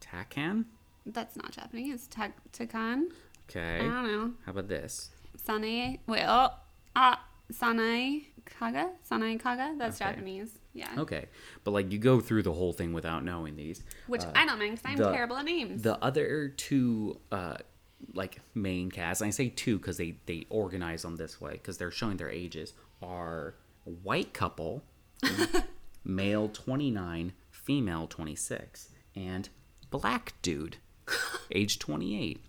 Takan. That's not Japanese. Ta- Takan? Okay. I don't know. How about this? Sanae. Wait, oh. Ah, Sanae Kaga? Sanae Kaga? That's Okay. Japanese. Yeah. Okay, but like you go through the whole thing without knowing these. Which I don't mind because I'm the- terrible at names. The other two, uh, like main cast, I say two because they they organize them this way because they're showing their ages are white couple, male twenty nine, female twenty six, and black dude, age twenty eight.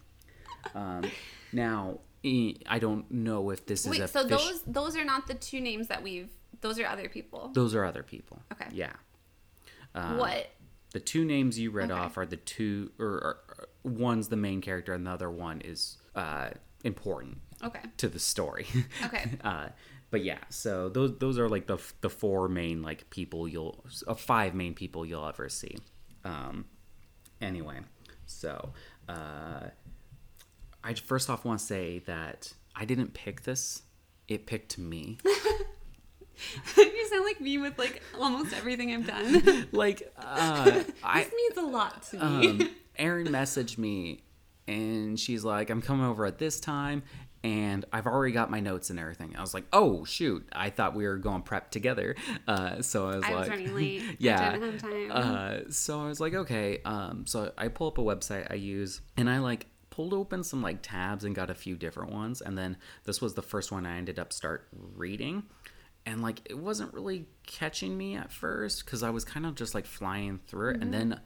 Um, now eh, I don't know if this is Wait, so fish- those those are not the two names that we've. Those are other people. those are other people. Okay. Yeah. what? The two names you read Okay. off are the two, or, or, or one's the main character, and the other one is uh, important Okay. to the story. Okay. uh, but yeah, so those those are like the the four main like people you'll, uh, five main people you'll ever see. Um, anyway, so uh, I first off want to say that I didn't pick this; it picked me. you sound like me with like almost everything I've done. like uh, I. this means a lot to me. um, Erin messaged me and she's like, I'm coming over at this time. and I've already got my notes and everything. I was like, "Oh shoot! I thought we were going prep together." Uh, so I was I like, was late. yeah. I didn't have time. Uh, so I was like, okay. Um, so I pull up a website I use, and I like pulled open some like tabs and got a few different ones, and then this was the first one I ended up start reading, and like it wasn't really catching me at first because I was kind of just like flying through it, and then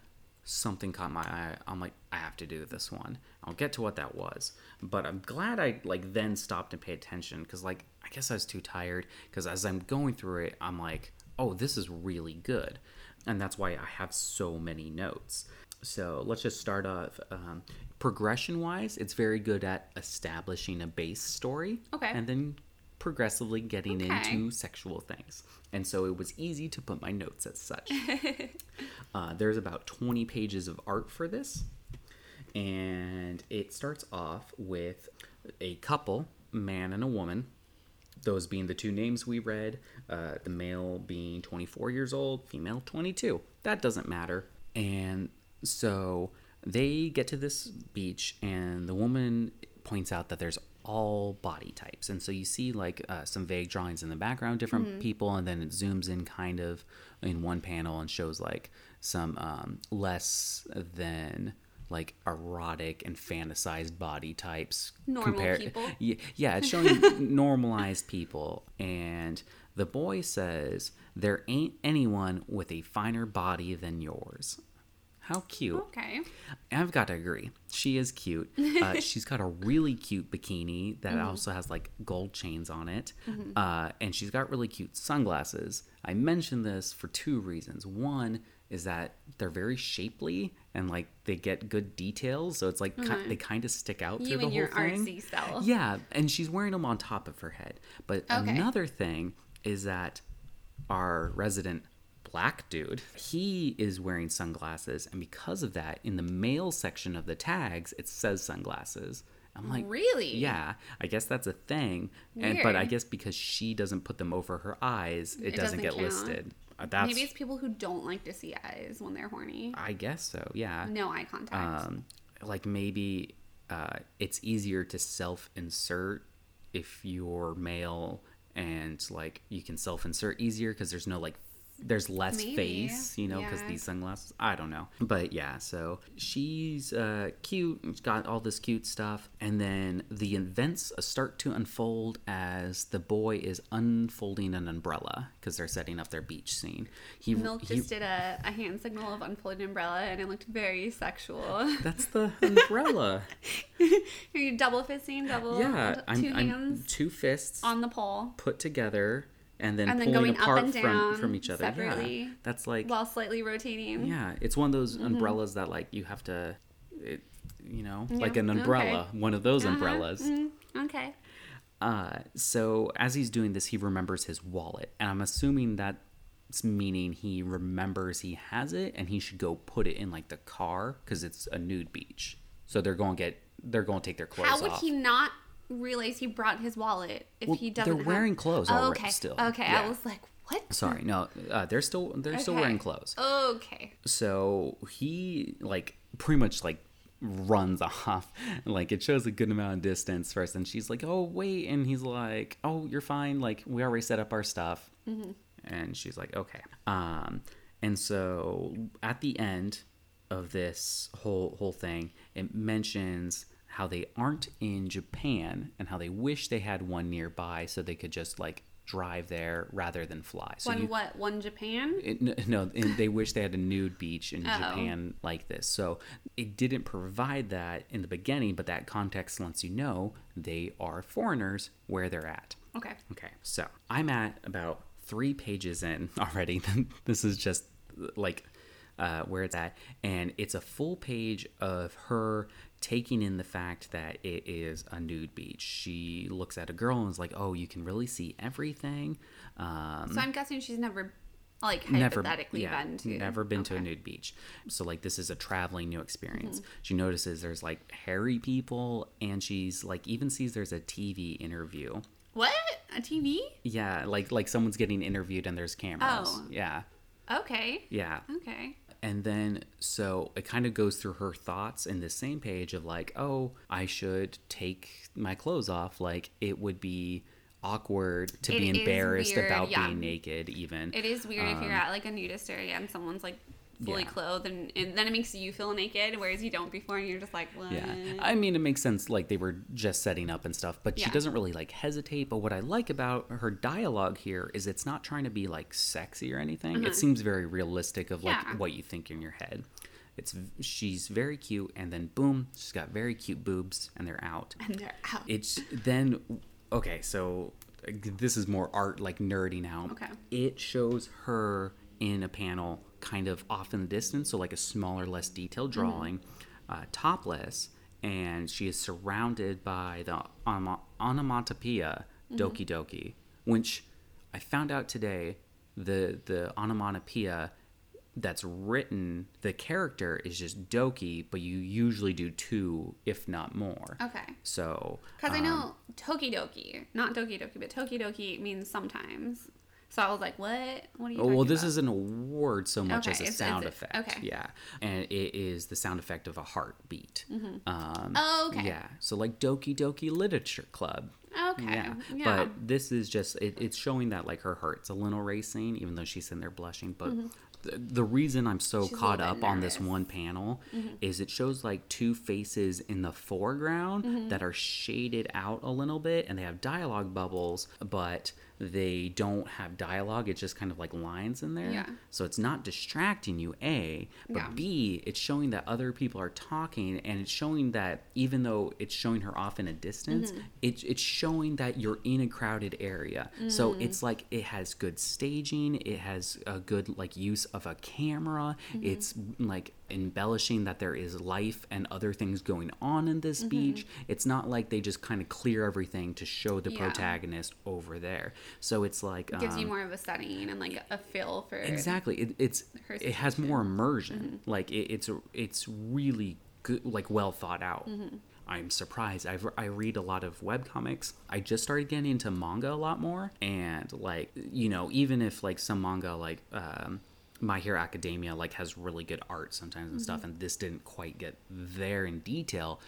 something caught my eye. I'm like, I have to do this one. I'll get to what that was, but I'm glad I like then stopped and paid attention because like I guess I was too tired because as I'm going through it, I'm like, oh, this is really good, and that's why I have so many notes. So let's just start off. Um, progression wise, it's very good at establishing a base story, Okay. and then progressively getting Okay. into sexual things. And so it was easy to put my notes as such. Uh, there's about 20 pages of art for this. And it starts off with a couple, man and a woman, those being the two names we read, uh, the male being 24 years old, female 22. That doesn't matter. And so they get to this beach, and the woman points out that there's all body types. And so you see like uh, some vague drawings in the background, different people, and then it zooms in kind of in one panel and shows like some um, less than like erotic and fantasized body types Normal people? yeah, yeah, it's showing normalized people. And the boy says, There ain't anyone with a finer body than yours. How cute. okay. I've got to agree. She is cute. Uh, she's got a really cute bikini that Mm-hmm. also has like gold chains on it. Uh, and she's got really cute sunglasses. I mention this for two reasons. One is that they're very shapely and like they get good details. So it's like ki- they kind of stick out Mm-hmm. You through the and whole your thing. artsy self. Yeah, and she's wearing them on top of her head. But Okay. another thing is that our resident black dude, he is wearing sunglasses, and because of that, in the male section of the tags, it says sunglasses. I'm like, Really? Yeah, I guess that's a thing. And but I guess because she doesn't put them over her eyes, it, It doesn't, doesn't get count. listed. Uh, That's Maybe it's people who don't like to see eyes when they're horny. I guess so. Yeah. No eye contact. um, like maybe uh, it's easier to self-insert if you're male and like you can self-insert easier because there's no like there's less Maybe, face you know because yeah. these sunglasses i don't know. But yeah so she's uh cute she's got all this cute stuff. And then the events start to unfold as the boy is unfolding an umbrella because they're setting up their beach scene. He, Milk he just did a, a hand signal of unfolded umbrella and it looked very sexual. that's the umbrella. Are you double fisting, double Yeah, 2 I'm, I'm hands? two fists on the pole. put together and then And then pulling going up apart and from down from each other. Yeah, separately that's like while slightly rotating. yeah, it's one of those Mm-hmm. umbrellas that like you have to, it, you know, Yeah, like an umbrella, one of those Uh-huh, umbrellas. mm, okay. Uh, so as he's doing this, he remembers his wallet, and I'm assuming that's meaning he remembers he has it, and he should go put it in like the car because it's a nude beach. So they're going to get they're going to take their clothes How would off. he not realize he brought his wallet if Well, he doesn't. they're doesn't have- wearing clothes oh, okay. still. Okay, Yeah. I was like, what? Sorry, no, uh, they're still they're still wearing clothes. Okay. So he like pretty much like runs off. Like it shows a good amount of distance first, and she's like, "Oh wait," and he's like, "Oh, you're fine. Like we already set up our stuff." And she's like, "Okay." Um, and so at the end of this whole whole thing, it mentions how they aren't in Japan and how they wish they had one nearby so they could just like drive there rather than fly. So One you, what? One Japan? it, no, and they wish they had a nude beach in Oh. Japan like this. So it didn't provide that in the beginning, but that context lets you know they are foreigners where they're at. Okay. Okay, so I'm at about three pages in already. this is just like uh, where it's at, and it's a full page of her taking in the fact that it is a nude beach. She looks at a girl and is like, "Oh, you can really see everything." Um, So I'm guessing she's never, like, never hypothetically yeah, been to. never been to a nude beach so like this is a traveling new experience Mm-hmm. she notices there's like hairy people and she's like even sees there's a tv interview What? A TV? yeah like like someone's getting interviewed and there's cameras Oh. yeah Okay. yeah Okay. And then so it kind of goes through her thoughts in the same page of like, oh, I should take my clothes off. Like it would be awkward to It be embarrassed weird, about yeah. being naked, even. It is weird if you're Um, at like a nudist area and someone's like fully Yeah. clothed, and, and then it makes you feel naked, whereas you don't before, and you're just like, what? Yeah. I mean, it makes sense, like, they were just setting up and stuff, but she doesn't really, like, hesitate. But what I like about her dialogue here is it's not trying to be, like, sexy or anything. It seems very realistic of, like, Mm-hmm. Yeah. what you think in your head. It's She's very cute, and then boom, she's got very cute boobs, and they're out. and they're out. It's then, okay, so uh, this is more art, like, nerdy now. Okay. It shows her in a panel kind of off in the distance, so like a smaller, less detailed Mm-hmm. drawing, uh, topless, and she is surrounded by the onoma- onomatopoeia Mm-hmm. Doki Doki, which I found out today the the onomatopoeia that's written the character is just Doki, but you usually do two, if not more. okay. So Because I know know Tokidoki, not Doki Doki, but Tokidoki means sometimes. So I was like, what? What are you Oh, well, this about? isn't a word so much Okay, as a it's- sound it's- effect. okay. Yeah. And it is the sound effect of a heartbeat. Um, Oh, okay. Yeah. So, like Doki Doki Literature Club. Okay. Yeah. Yeah. But this is just, it, it's showing that, like, her heart's a little racing, even though she's in there blushing. But the, the reason I'm so Mm-hmm. She's caught up bit on this nervous. Mm-hmm. one panel is it shows, like, two faces in the foreground Mm-hmm. that are shaded out a little bit, and they have dialogue bubbles, but they don't have dialogue. It's just kind of like lines in there. Yeah. So it's not distracting you, A, but Yeah. B, it's showing that other people are talking and it's showing that even though it's showing her off in a distance, Mm-hmm. it's it's showing that you're in a crowded area. Mm. So it's like it has good staging, it has a good like use of a camera. Mm-hmm. It's like embellishing that there is life and other things going on in Mm-hmm. this beach. It's not like they just kind of clear everything to show the Yeah. protagonist over there. So it's like it gives you um, more of a setting and like a feel for exactly it, it's her it has more immersion Mm-hmm. like it, it's it's really good like well thought out Mm-hmm. i'm surprised I've, i read a lot of webcomics i just started getting into manga a lot more and like you know even if like some manga like um my Hero Academia like has really good art sometimes and Mm-hmm. stuff, and this didn't quite get there in detail.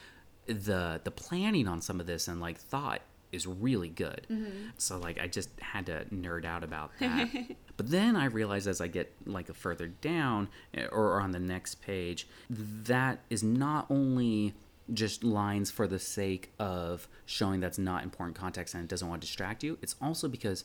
The the planning on some of this and like thought is really good. Mm-hmm. So like I just had to nerd out about that. but then I realized as I get like a further down eh, or on the next page, that is not only just lines for the sake of showing that's not important context and it doesn't want to distract you. It's also because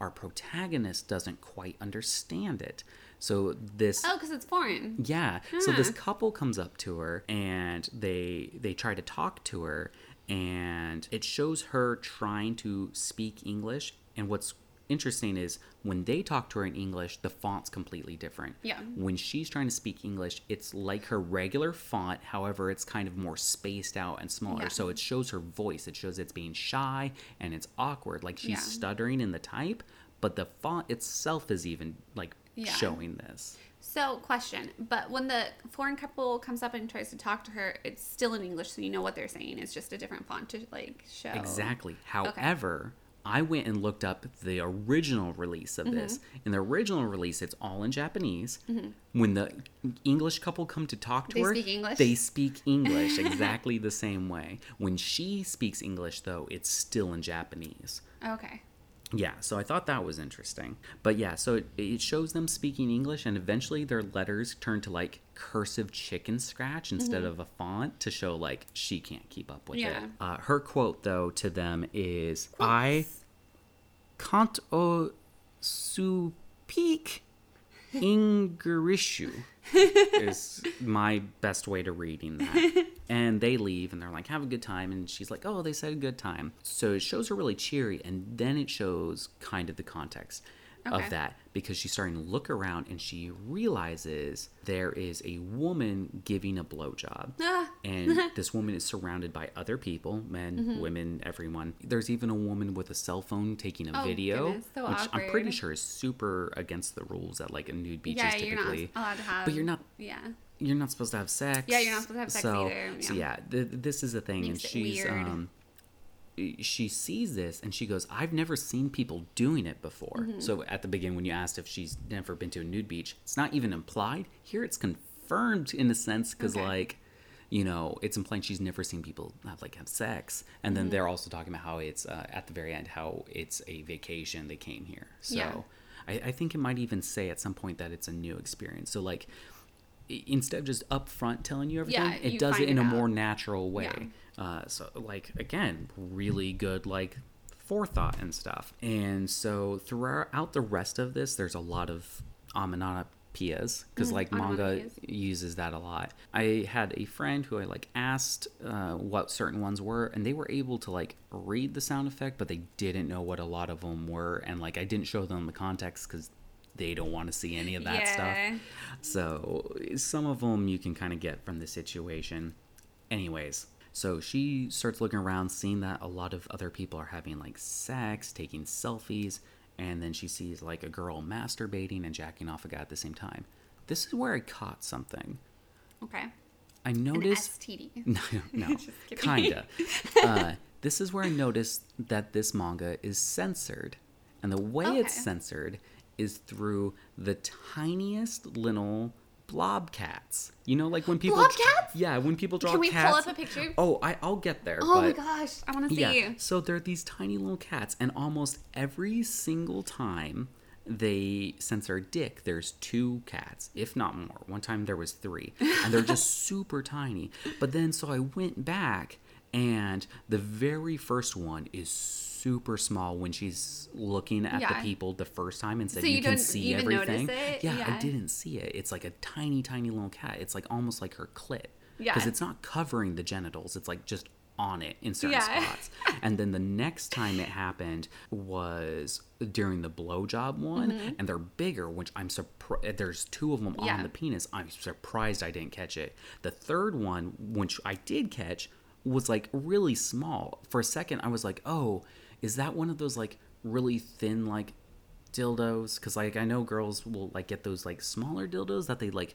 our protagonist doesn't quite understand it. So this Oh, because it's foreign. yeah. So this couple comes up to her and they they try to talk to her and it shows her trying to speak English and what's interesting is when they talk to her in English the font's completely different. Yeah. When she's trying to speak English it's like her regular font however it's kind of more spaced out and smaller Yeah. so it shows her voice it shows it's being shy and it's awkward like she's Yeah. stuttering in the type but the font itself is even like Yeah. showing this. So, question. But when the foreign couple comes up and tries to talk to her, it's still in English, so you know what they're saying. It's just a different font to like show. Exactly. However, I went and looked up the original release of this. Mm-hmm. In the original release, it's all in Japanese. When the English couple come to talk to They her, speak English? they speak English exactly the same way. When she speaks English, though, it's still in Japanese. Okay. Yeah, so I thought that was interesting. But yeah, so it, it shows them speaking English, and eventually their letters turn to like cursive chicken scratch instead of a font to show like she can't keep up with Yeah. it. Uh, her quote, though, to them is I can't o speak Ingerishu is my best way to reading that. And they leave and they're like, have a good time. And she's like, oh, they said a good time. So it shows her really cheery. And then it shows kind of the context Okay. of that because she's starting to look around and she realizes there is a woman giving a blowjob. Ah. And this woman is surrounded by other people men, Mm-hmm. women, everyone. There's even a woman with a cell phone taking a Oh, video, goodness, so which I'm pretty sure is super against the rules at like a nude beaches yeah, you're not typically. allowed to have. But you're not Yeah. You're not supposed to have sex. Yeah, you're not supposed to have sex so, either, So yeah. yeah, th- this is the thing, Makes and she's weird. um, she sees this and she goes, I've never seen people doing it before. Mm-hmm. So at the beginning, when you asked if she's never been to a nude beach, it's not even implied. Here it's confirmed in a sense because, Okay. like, you know, it's implying she's never seen people have like have sex, and Mm-hmm. then they're also talking about how it's uh, at the very end how it's a vacation they came here. So Yeah. I, I think it might even say at some point that it's a new experience. So like instead of just upfront telling you everything, Yeah, it you does it in it a out. more natural way. Yeah. Uh, so like again, really good like forethought and stuff. And so throughout the rest of this, there's a lot of onomatopoeias because like manga uses that a lot. I had a friend who I like asked uh, what certain ones were, and they were able to like read the sound effect, but they didn't know what a lot of them were, and like I didn't show them the context because they don't want to see any of that Yeah. stuff. So some of them you can kind of get from the situation. Anyways, so she starts looking around, seeing that a lot of other people are having like sex, taking selfies, and then she sees like a girl masturbating and jacking off a guy at the same time. This is where I caught something. Okay. I An noticed. STD. No, no, kinda. Uh, this is where I noticed that this manga is censored, and the way it's censored is through the tiniest little blob cats. You know, like when people Blob cats? Yeah, when people draw Can we cats. pull up a picture? Oh, I, I'll get there. Oh my gosh, I want to see. yeah. So they're these tiny little cats, and almost every single time they censor dick, there's two cats, if not more. One time there was three, and they're just super tiny. But then, so I went back, and the very first one is super small when she's looking at Yeah. the people the first time and said So you, you can see everything. it? Yeah, I didn't see it. It's like a tiny, tiny little cat. It's like almost like her clit. Yeah. Because it's not covering the genitals. It's like just on it in certain Yeah. spots. and then the next time it happened was during the blowjob one, and they're bigger, which I'm surprised. There's two of them Mm-hmm. Yeah. on the penis. I'm surprised I didn't catch it. The third one, which I did catch, was like really small. For a second, I was like, oh, is that one of those like really thin, like dildos because like i know girls will like get those like smaller dildos that they like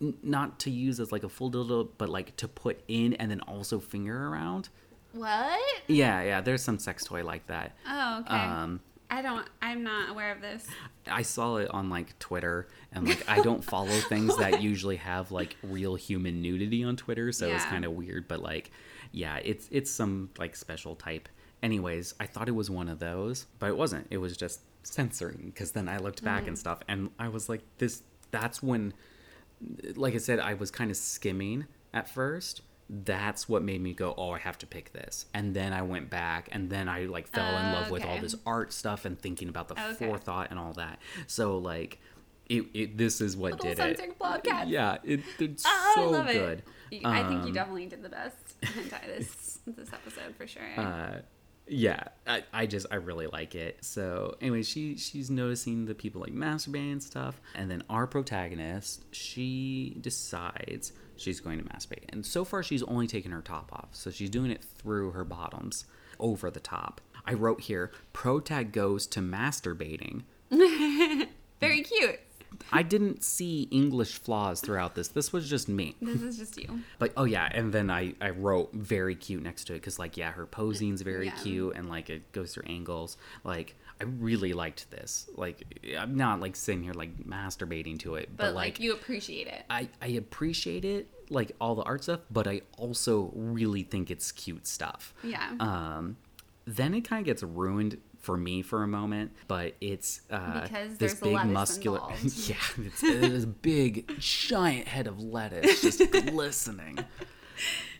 n- not to use as like a full dildo but like to put in and then also finger around What? yeah yeah there's some sex toy like that Oh, okay. um I don't. I'm not aware of this. i saw it on like twitter and like i don't follow things that usually have like real human nudity on twitter so it's kind of weird but like yeah it's it's some like special type anyways i thought it was one of those but it wasn't it was just censoring because then i looked back and stuff and i was like this that's when like i said i was kind of skimming at first that's what made me go oh i have to pick this and then i went back and then i like fell in love with all this art stuff and thinking about the Okay. forethought and all that so like it, it this is what Little did it cats. yeah it, it's Oh, so I love good it. You- I think you Um, definitely did the best hentai this this episode for sure. uh, yeah, I, I just I really like it. So anyway, she she's noticing the people like masturbating and stuff, and then our protagonist she decides she's going to masturbate, and so far she's only taken her top off, so she's doing it through her bottoms over the top. I wrote here, protag goes to masturbating. Very cute. I didn't see English flaws throughout this. This was just me. This is just you. But oh yeah, and then I I wrote very cute next to it because like yeah, her posing's very Yeah. cute and like it goes through angles. Like I really liked this. Like I'm not like sitting here like masturbating to it, but, But, like, you appreciate it. I I appreciate it like all the art stuff, but I also really think it's cute stuff. Yeah. Um, then it kind of gets ruined for me for a moment, but it's uh, Because this big muscular, yeah, it's this big giant head of lettuce just glistening.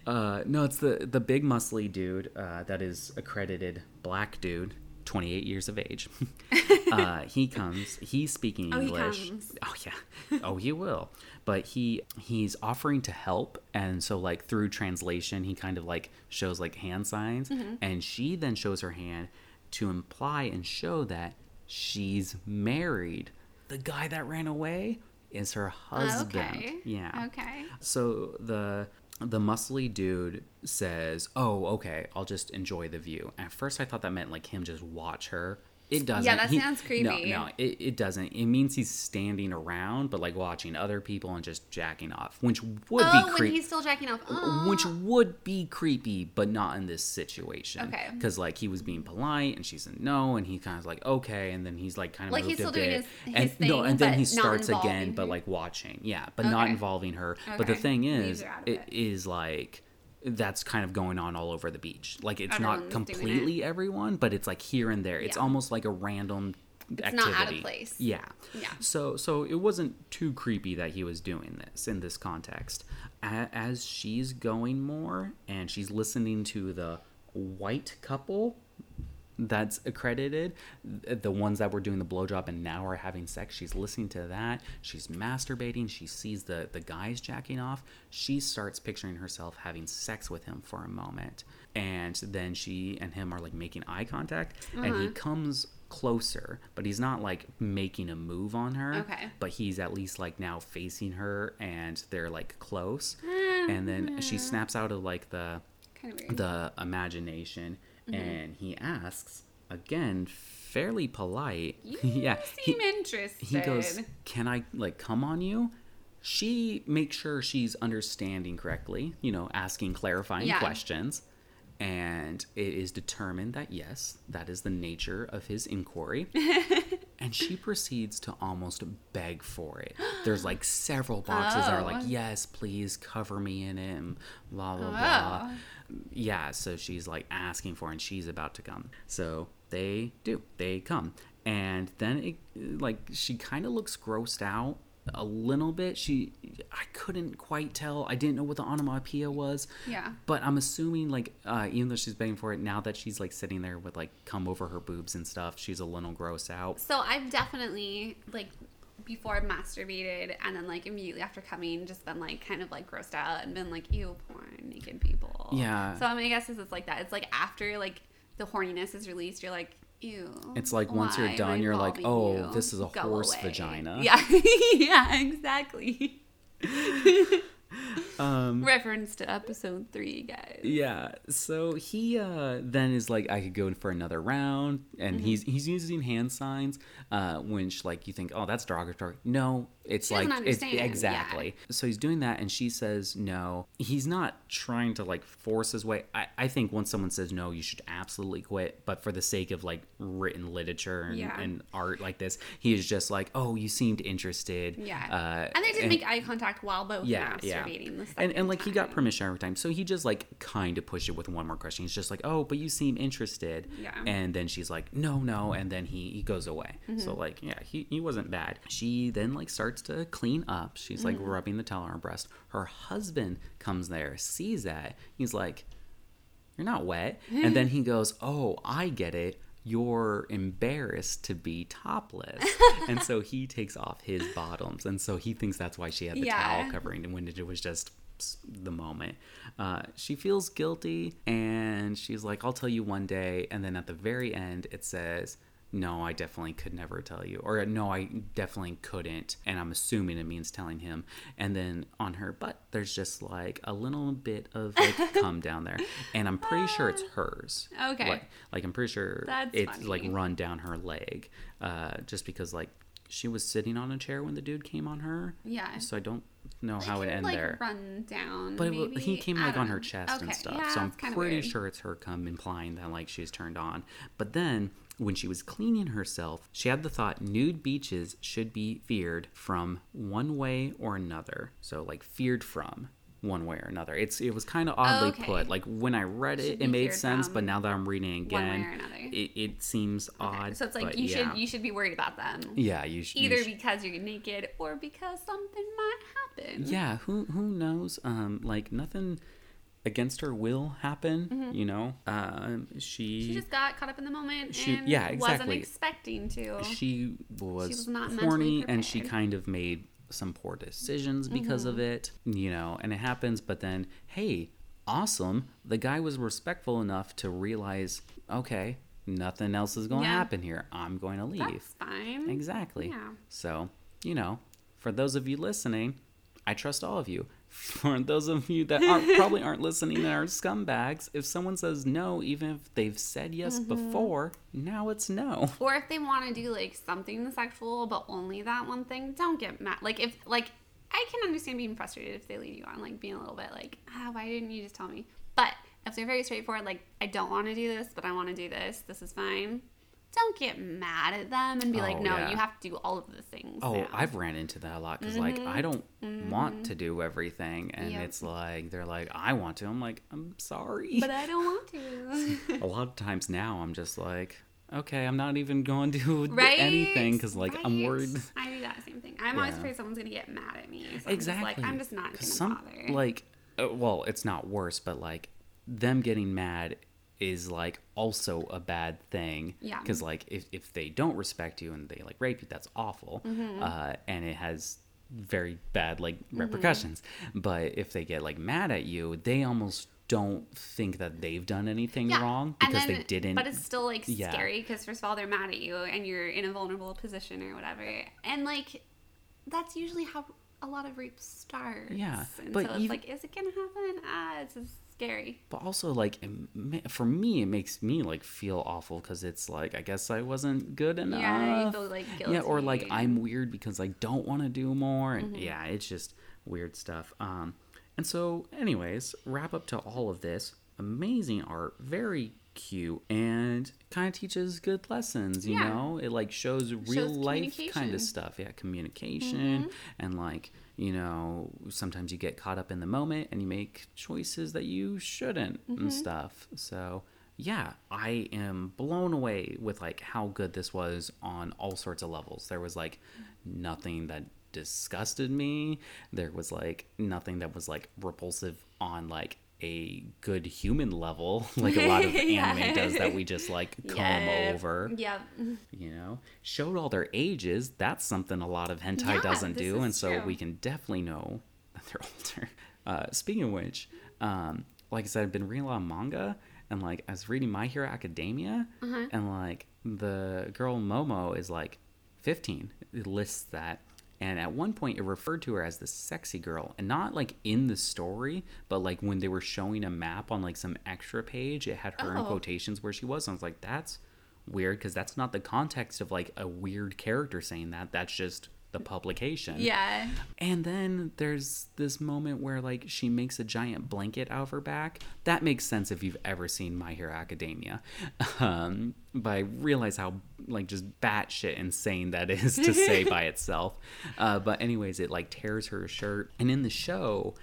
Uh, no, it's the the big muscly dude uh, that is accredited black dude, 28 years of age. uh, he comes. He's speaking Oh, he English. comes. Oh yeah. Oh, he will. But he he's offering to help, and so like through translation, he kind of like shows like hand signs, Mm-hmm. and she then shows her hand to imply and show that she's married. The guy that ran away is her husband. Okay. Yeah. Okay. So the the muscly dude says, "Oh, okay, I'll just enjoy the view." At first, I thought that meant like him just watch her it doesn't. Yeah, that He- sounds creepy. No, no, it, it doesn't. It means he's standing around, but like watching other people and just jacking off, which would oh, be when creepy. he's still jacking off. Oh. Which would be creepy, but not in this situation. Okay. Because like he was being polite, and she said no, and he kind of like okay, and then he's like kind of Like, he's still doing bit, his- and his no, and then he starts again, but like watching, yeah, but not involving her. But the thing is, her out of it it. is like that's kind of going on all over the beach. Like it's not doing it. completely everyone, but it's like here and there. It's Yeah. almost like a random It's activity. not out of place. Yeah. Yeah. So so it wasn't too creepy that he was doing this in this context. As she's going more and she's listening to the white couple that's accredited, the ones that were doing the blowjob and now are having sex, she's listening to that. She's masturbating. She sees the the guys jacking off. She starts picturing herself having sex with him for a moment, and then she and him are like making eye contact, and he uh-huh. comes closer, but he's not like making a move on her. Okay. But he's at least like now facing her, and they're like close, ah, and then she snaps out of like the Kind of the imagination Mm-hmm. and he asks again fairly polite You yeah seem he, interested. he goes can i like come on you she makes sure she's understanding correctly you know asking clarifying Yeah. questions and it is determined that yes that is the nature of his inquiry and she proceeds to almost beg for it. There's like several boxes that are like Oh. yes please cover me in it and blah blah blah. Oh. yeah so she's like asking for it and she's about to come. So they do. They come. And then it like she kind of looks grossed out a little bit she i couldn't quite tell i didn't know what the onomatopoeia was Yeah. but i'm assuming like uh, even though she's begging for it now that she's like sitting there with like come over her boobs and stuff she's a little grossed out So I've definitely like before I've masturbated and then like immediately after coming just been like kind of like grossed out and been like ew porn naked people. Yeah. So I mean I guess it's like that. It's like after like the horniness is released, you're like ew. It's like once you're done, you're like, "Oh, you? this is a Go horse away." vagina. Yeah, yeah, exactly. um Reference to episode three, guys. Yeah. So he uh then is like I could go in for another round and Mm-hmm. he's he's using hand signs uh which like you think oh that's derogatory. No, it's She like it's exactly. So he's doing that and she says no. He's not trying to like force his way. I I think once someone says no, you should absolutely quit, but for the sake of like written literature and, Yeah. and art like this, he is just like, "Oh, you seemed interested." Yeah. Uh, and they didn't make eye contact while both yeah, masturbating yeah. the And and like he got permission every time, so he just like kind of pushed it with one more question. He's just like, "Oh, but you seem interested." Yeah. And then she's like, "No, no," and then he he goes away. Mm-hmm. So like, yeah, he he wasn't bad. She then like starts to clean up. She's like Mm-hmm. rubbing the towel on her breast. Her husband comes there, sees that. He's like, "You're not wet," and then he goes, "Oh, I get it." You're embarrassed to be topless. and so he takes off his bottoms. And so he thinks that's why she had the Yeah. towel covering and when it was just the moment. Uh, she feels guilty and she's like, I'll tell you one day. And then at the very end, it says, No, I definitely could never tell you. Or no, I definitely couldn't. And I'm assuming it means telling him. And then on her butt, there's just like a little bit of like cum down there. And I'm pretty sure it's hers. Okay. Like, like I'm pretty sure That's it's funny. like run down her leg. Uh, just because like she was sitting on a chair when the dude came on her. Yeah. So I don't know how it ended like, there. Run down. But it, he came like on her chest and stuff, yeah, so I'm pretty sure it's her cum implying that like she's turned on. But then when she was cleaning herself, she had the thought nude beaches should be feared from one way or another. So like feared from one way or another. It's it was kind of oddly okay. put. Like when I read it, it made sense, but now that I'm reading it again, it, it seems odd. So it's like you yeah. should you should be worried about them. yeah, you should Either because you're naked or because something might happen. yeah who who knows um like nothing against her will happen you know um Mm-hmm. She just got caught up in the moment She- and yeah, wasn't expecting to. she was, was not horny and she kind of made some poor decisions because of Mm-hmm. it you know and it happens but then hey awesome the guy was respectful enough to realize okay nothing else is going to Yeah. happen here i'm going to leave That's fine. Exactly. Yeah. So, you know, for those of you listening, I trust all of you. For those of you that aren't, probably aren't listening and are scumbags, if someone says no, even if they've said yes Mm-hmm. before, now it's no. Or if they want to do like something sexual, but only that one thing, don't get mad. Like if like I can understand being frustrated if they lead you on, like being a little bit like, ah, why didn't you just tell me? But if they're very straightforward, like I don't want to do this, but I want to do this. This is fine. Don't get mad at them and be like, Oh, no, yeah. you have to do all of the things. Oh, now." I've ran into that a lot because like I don't want to do everything, and Mm-hmm. Yep. it's like they're like I want to. I'm like I'm sorry. but I don't want to. a lot of times now I'm just like okay, I'm not even going to do anything because like I'm worried. I do that same thing. I'm always afraid someone's gonna get mad at me. So I'm exactly. Just like I'm just not gonna some bother. like uh, well, it's not worse, but like them getting mad is like also a bad thing. Yeah. Because like if if they don't respect you and they like rape you, that's awful. Mm-hmm. Uh, and it has very bad like repercussions. But if they get like mad at you, they almost don't think that they've done anything wrong because then- they didn't. But it's still like Yeah. scary because first of all they're mad at you and you're in a vulnerable position or whatever, and like that's usually how a lot of rape starts. Yeah, and but so it's even- like, is it gonna happen? Ah, it's just scary. but also like it for me it makes me like feel awful because it's like i guess i wasn't good enough Yeah, you feel like guilty. yeah or like i'm weird because i don't want to do more and Mm-hmm. yeah it's just weird stuff um and so anyways wrap up to all of this amazing art very cute and kind of teaches good lessons you Yeah. know it like shows real life kind of stuff yeah communication and like you know sometimes you get caught up in the moment and you make choices that you shouldn't and mm-hmm. stuff. So yeah i am blown away with like how good this was on all sorts of levels. There was like nothing that disgusted me. There was like nothing that was like repulsive on like a good human level like a lot of anime does that we just like comb over Yep. you know showed all their ages that's something a lot of hentai Yeah, doesn't do and so true. we can definitely know that they're older uh, speaking of which um, like i said i've been reading a lot of manga and like i was reading my hero academia Uh-huh. and like the girl momo is like 15 it lists that and at one point it referred to her as the sexy girl and not like in the story but like when they were showing a map on like some extra page it had her in Oh. quotations where she was and i was like that's weird because that's not the context of like a weird character saying that that's just the publication Yeah. and then there's this moment where like she makes a giant blanket out of her back. That makes sense if you've ever seen My Hero Academia. Um, but I realize how like just batshit insane that is to say by itself. Uh, but anyways, it like tears her shirt, and in the show,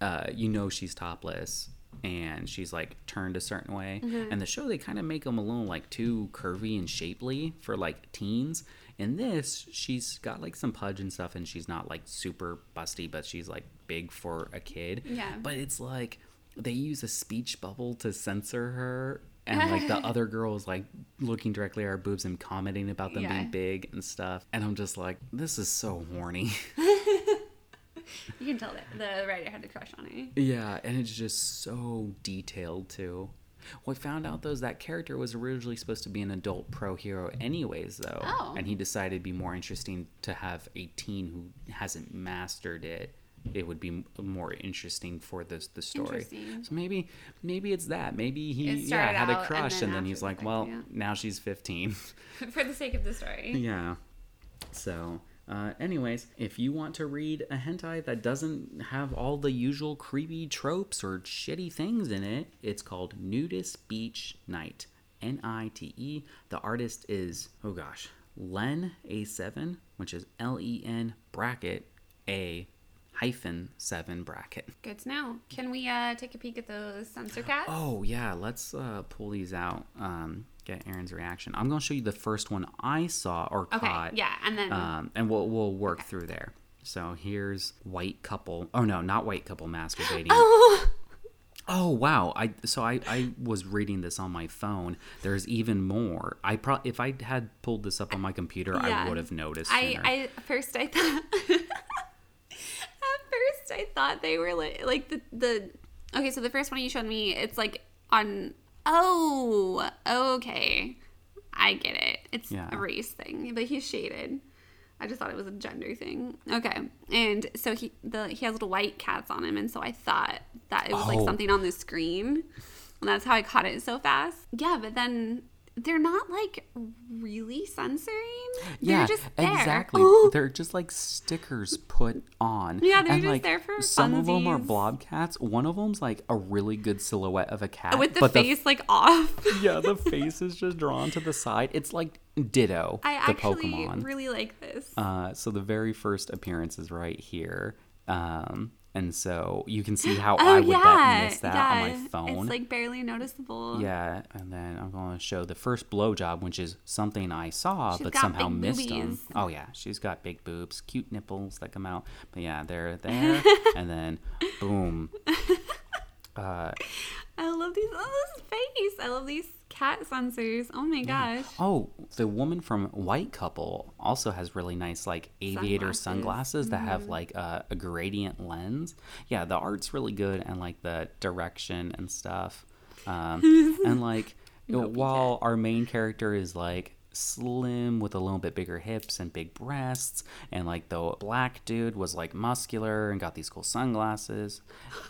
uh, you know she's topless. And she's like turned a certain way. And the show, they kind of make them a little like too curvy and shapely for like teens. In this, she's got like some pudge and stuff, and she's not like super busty, but she's like big for a kid. Yeah. But it's like they use a speech bubble to censor her, and like the other girl is like looking directly at her boobs and commenting about them Yeah. being big and stuff. And I'm just like, this is so horny. You can tell that the writer had a crush on her. yeah, and it's just so detailed too. I found out though is that character was originally supposed to be an adult pro hero, anyways, though. Oh. And he decided it'd be more interesting to have a teen who hasn't mastered it. It would be more interesting for the the story. So maybe maybe it's that. Maybe he yeah had a out and crush, then and then, he's like, well, yeah. now she's 15. For the sake of the story. Yeah. So, uh, anyways, if you want to read a hentai that doesn't have all the usual creepy tropes or shitty things in it, it's called Nudist Beach Nite. N I T E. The artist is, oh gosh, Len A7, which is L E N bracket A hyphen 7 bracket. Good to know. Can we uh, take a peek at those censor cats? Oh yeah, let's uh, pull these out. Um, get Aaron's reaction. I'm gonna show you the first one I saw or Okay, caught. yeah, and then- um, and we'll we'll work through there. So here's white couple. Oh no, not white couple masturbating. Oh, Oh wow! I so I, I was reading this on my phone. There's even more. I pro if I had pulled this up on my computer, Yeah. I would have noticed. I. I first I thought at first I thought they were like like the the okay. So the first one you showed me, it's like on. Oh, okay, I get it. It's Yeah. a race thing, but he's shaded. I just thought it was a gender thing. Okay, and so he the he has little white cats on him, and so I thought that it was like Oh. something on the screen, and that's how I caught it so fast. Yeah, but then they're not like really censoring. They're yeah, just there. exactly. Oh, They're just like stickers put on. Yeah, they're and, just like, there for Some of them are blob cats. One of them's like a really good silhouette of a cat with the face like off. yeah, the face is just drawn to the side. It's like Ditto, I the actually Pokemon. really like this. Uh, so the very first appearance is right here. Um, and so you can see how oh I would yeah, miss that yeah. on my phone. It's like barely noticeable. yeah, and then I'm going to show the first blowjob, which is something I saw She's but somehow missed them. Oh yeah, she's got big boobs, cute nipples that come out. But yeah, they're there, and then boom. Uh, I love these. Oh, this face. I love these cat censors. Oh my gosh. Oh, the woman from White Couple also has really nice like aviator Sunglasses. sunglasses, that have like a, a gradient lens. Yeah, the art's really good and like the direction and stuff. Um, and like while our main character is like slim with a little bit bigger hips and big breasts. And like the black dude was like muscular and got these cool sunglasses.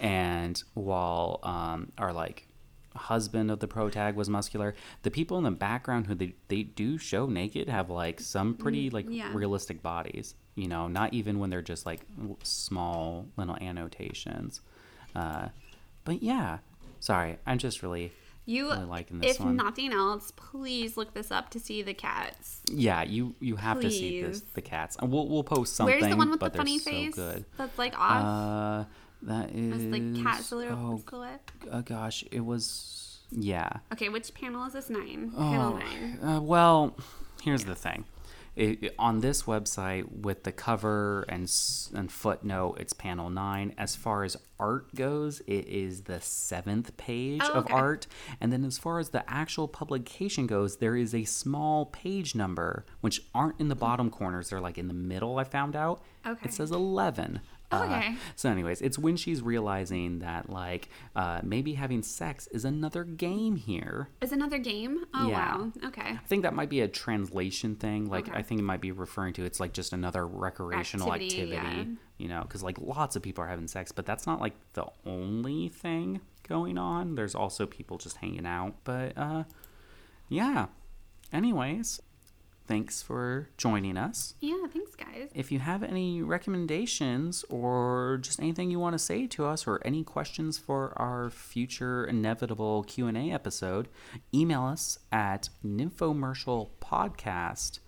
And while um our like husband of the pro tag was muscular the people in the background who they, they do show naked have like some pretty like yeah. realistic bodies you know not even when they're just like small little annotations. Uh but yeah. Sorry i'm just really You, really liking this if one. nothing else, please look this up to see the cats. yeah you you have to see this the cats and we'll, we'll post something Where's the one with the funny so face? good That's like off. uh that is like cat silhouette. oh uh, gosh it was yeah Okay, which panel is this? Nine. Panel nine. Uh, well, here's the thing. It, on this website, with the cover and and footnote, it's panel nine. As far as art goes, it is the seventh page Oh, of okay. art. And then as far as the actual publication goes, there is a small page number, which aren't in the hmm. bottom corners. They're like in the middle. I found out. Okay. It says eleven. Uh, Okay. so, anyways, it's when she's realizing that like uh, maybe having sex is another game here. Is another game? Oh Yeah. wow. Okay. I think that might be a translation thing. Like Okay. I think it might be referring to it's like just another recreational Activity, activity. yeah. You know, because like lots of people are having sex, but that's not like the only thing going on. There's also people just hanging out. But uh, yeah. Anyways, thanks for joining us. Yeah. Thanks, guys. If you have any recommendations or just anything you want to say to us or any questions for our future inevitable Q&A episode, email us at nymphomercialpodcast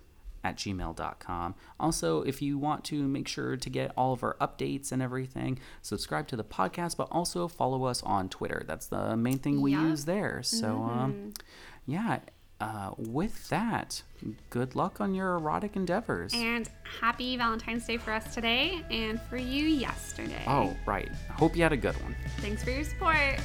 at gmail.com. Also, if you want to make sure to get all of our updates and everything, subscribe to the podcast, but also follow us on Twitter. That's the main thing we Yeah. use there. So, um, yeah, uh, with that, good luck on your erotic endeavors. And happy Valentine's Day for us today, and for you yesterday. Oh, right. I hope you had a good one. Thanks for your support.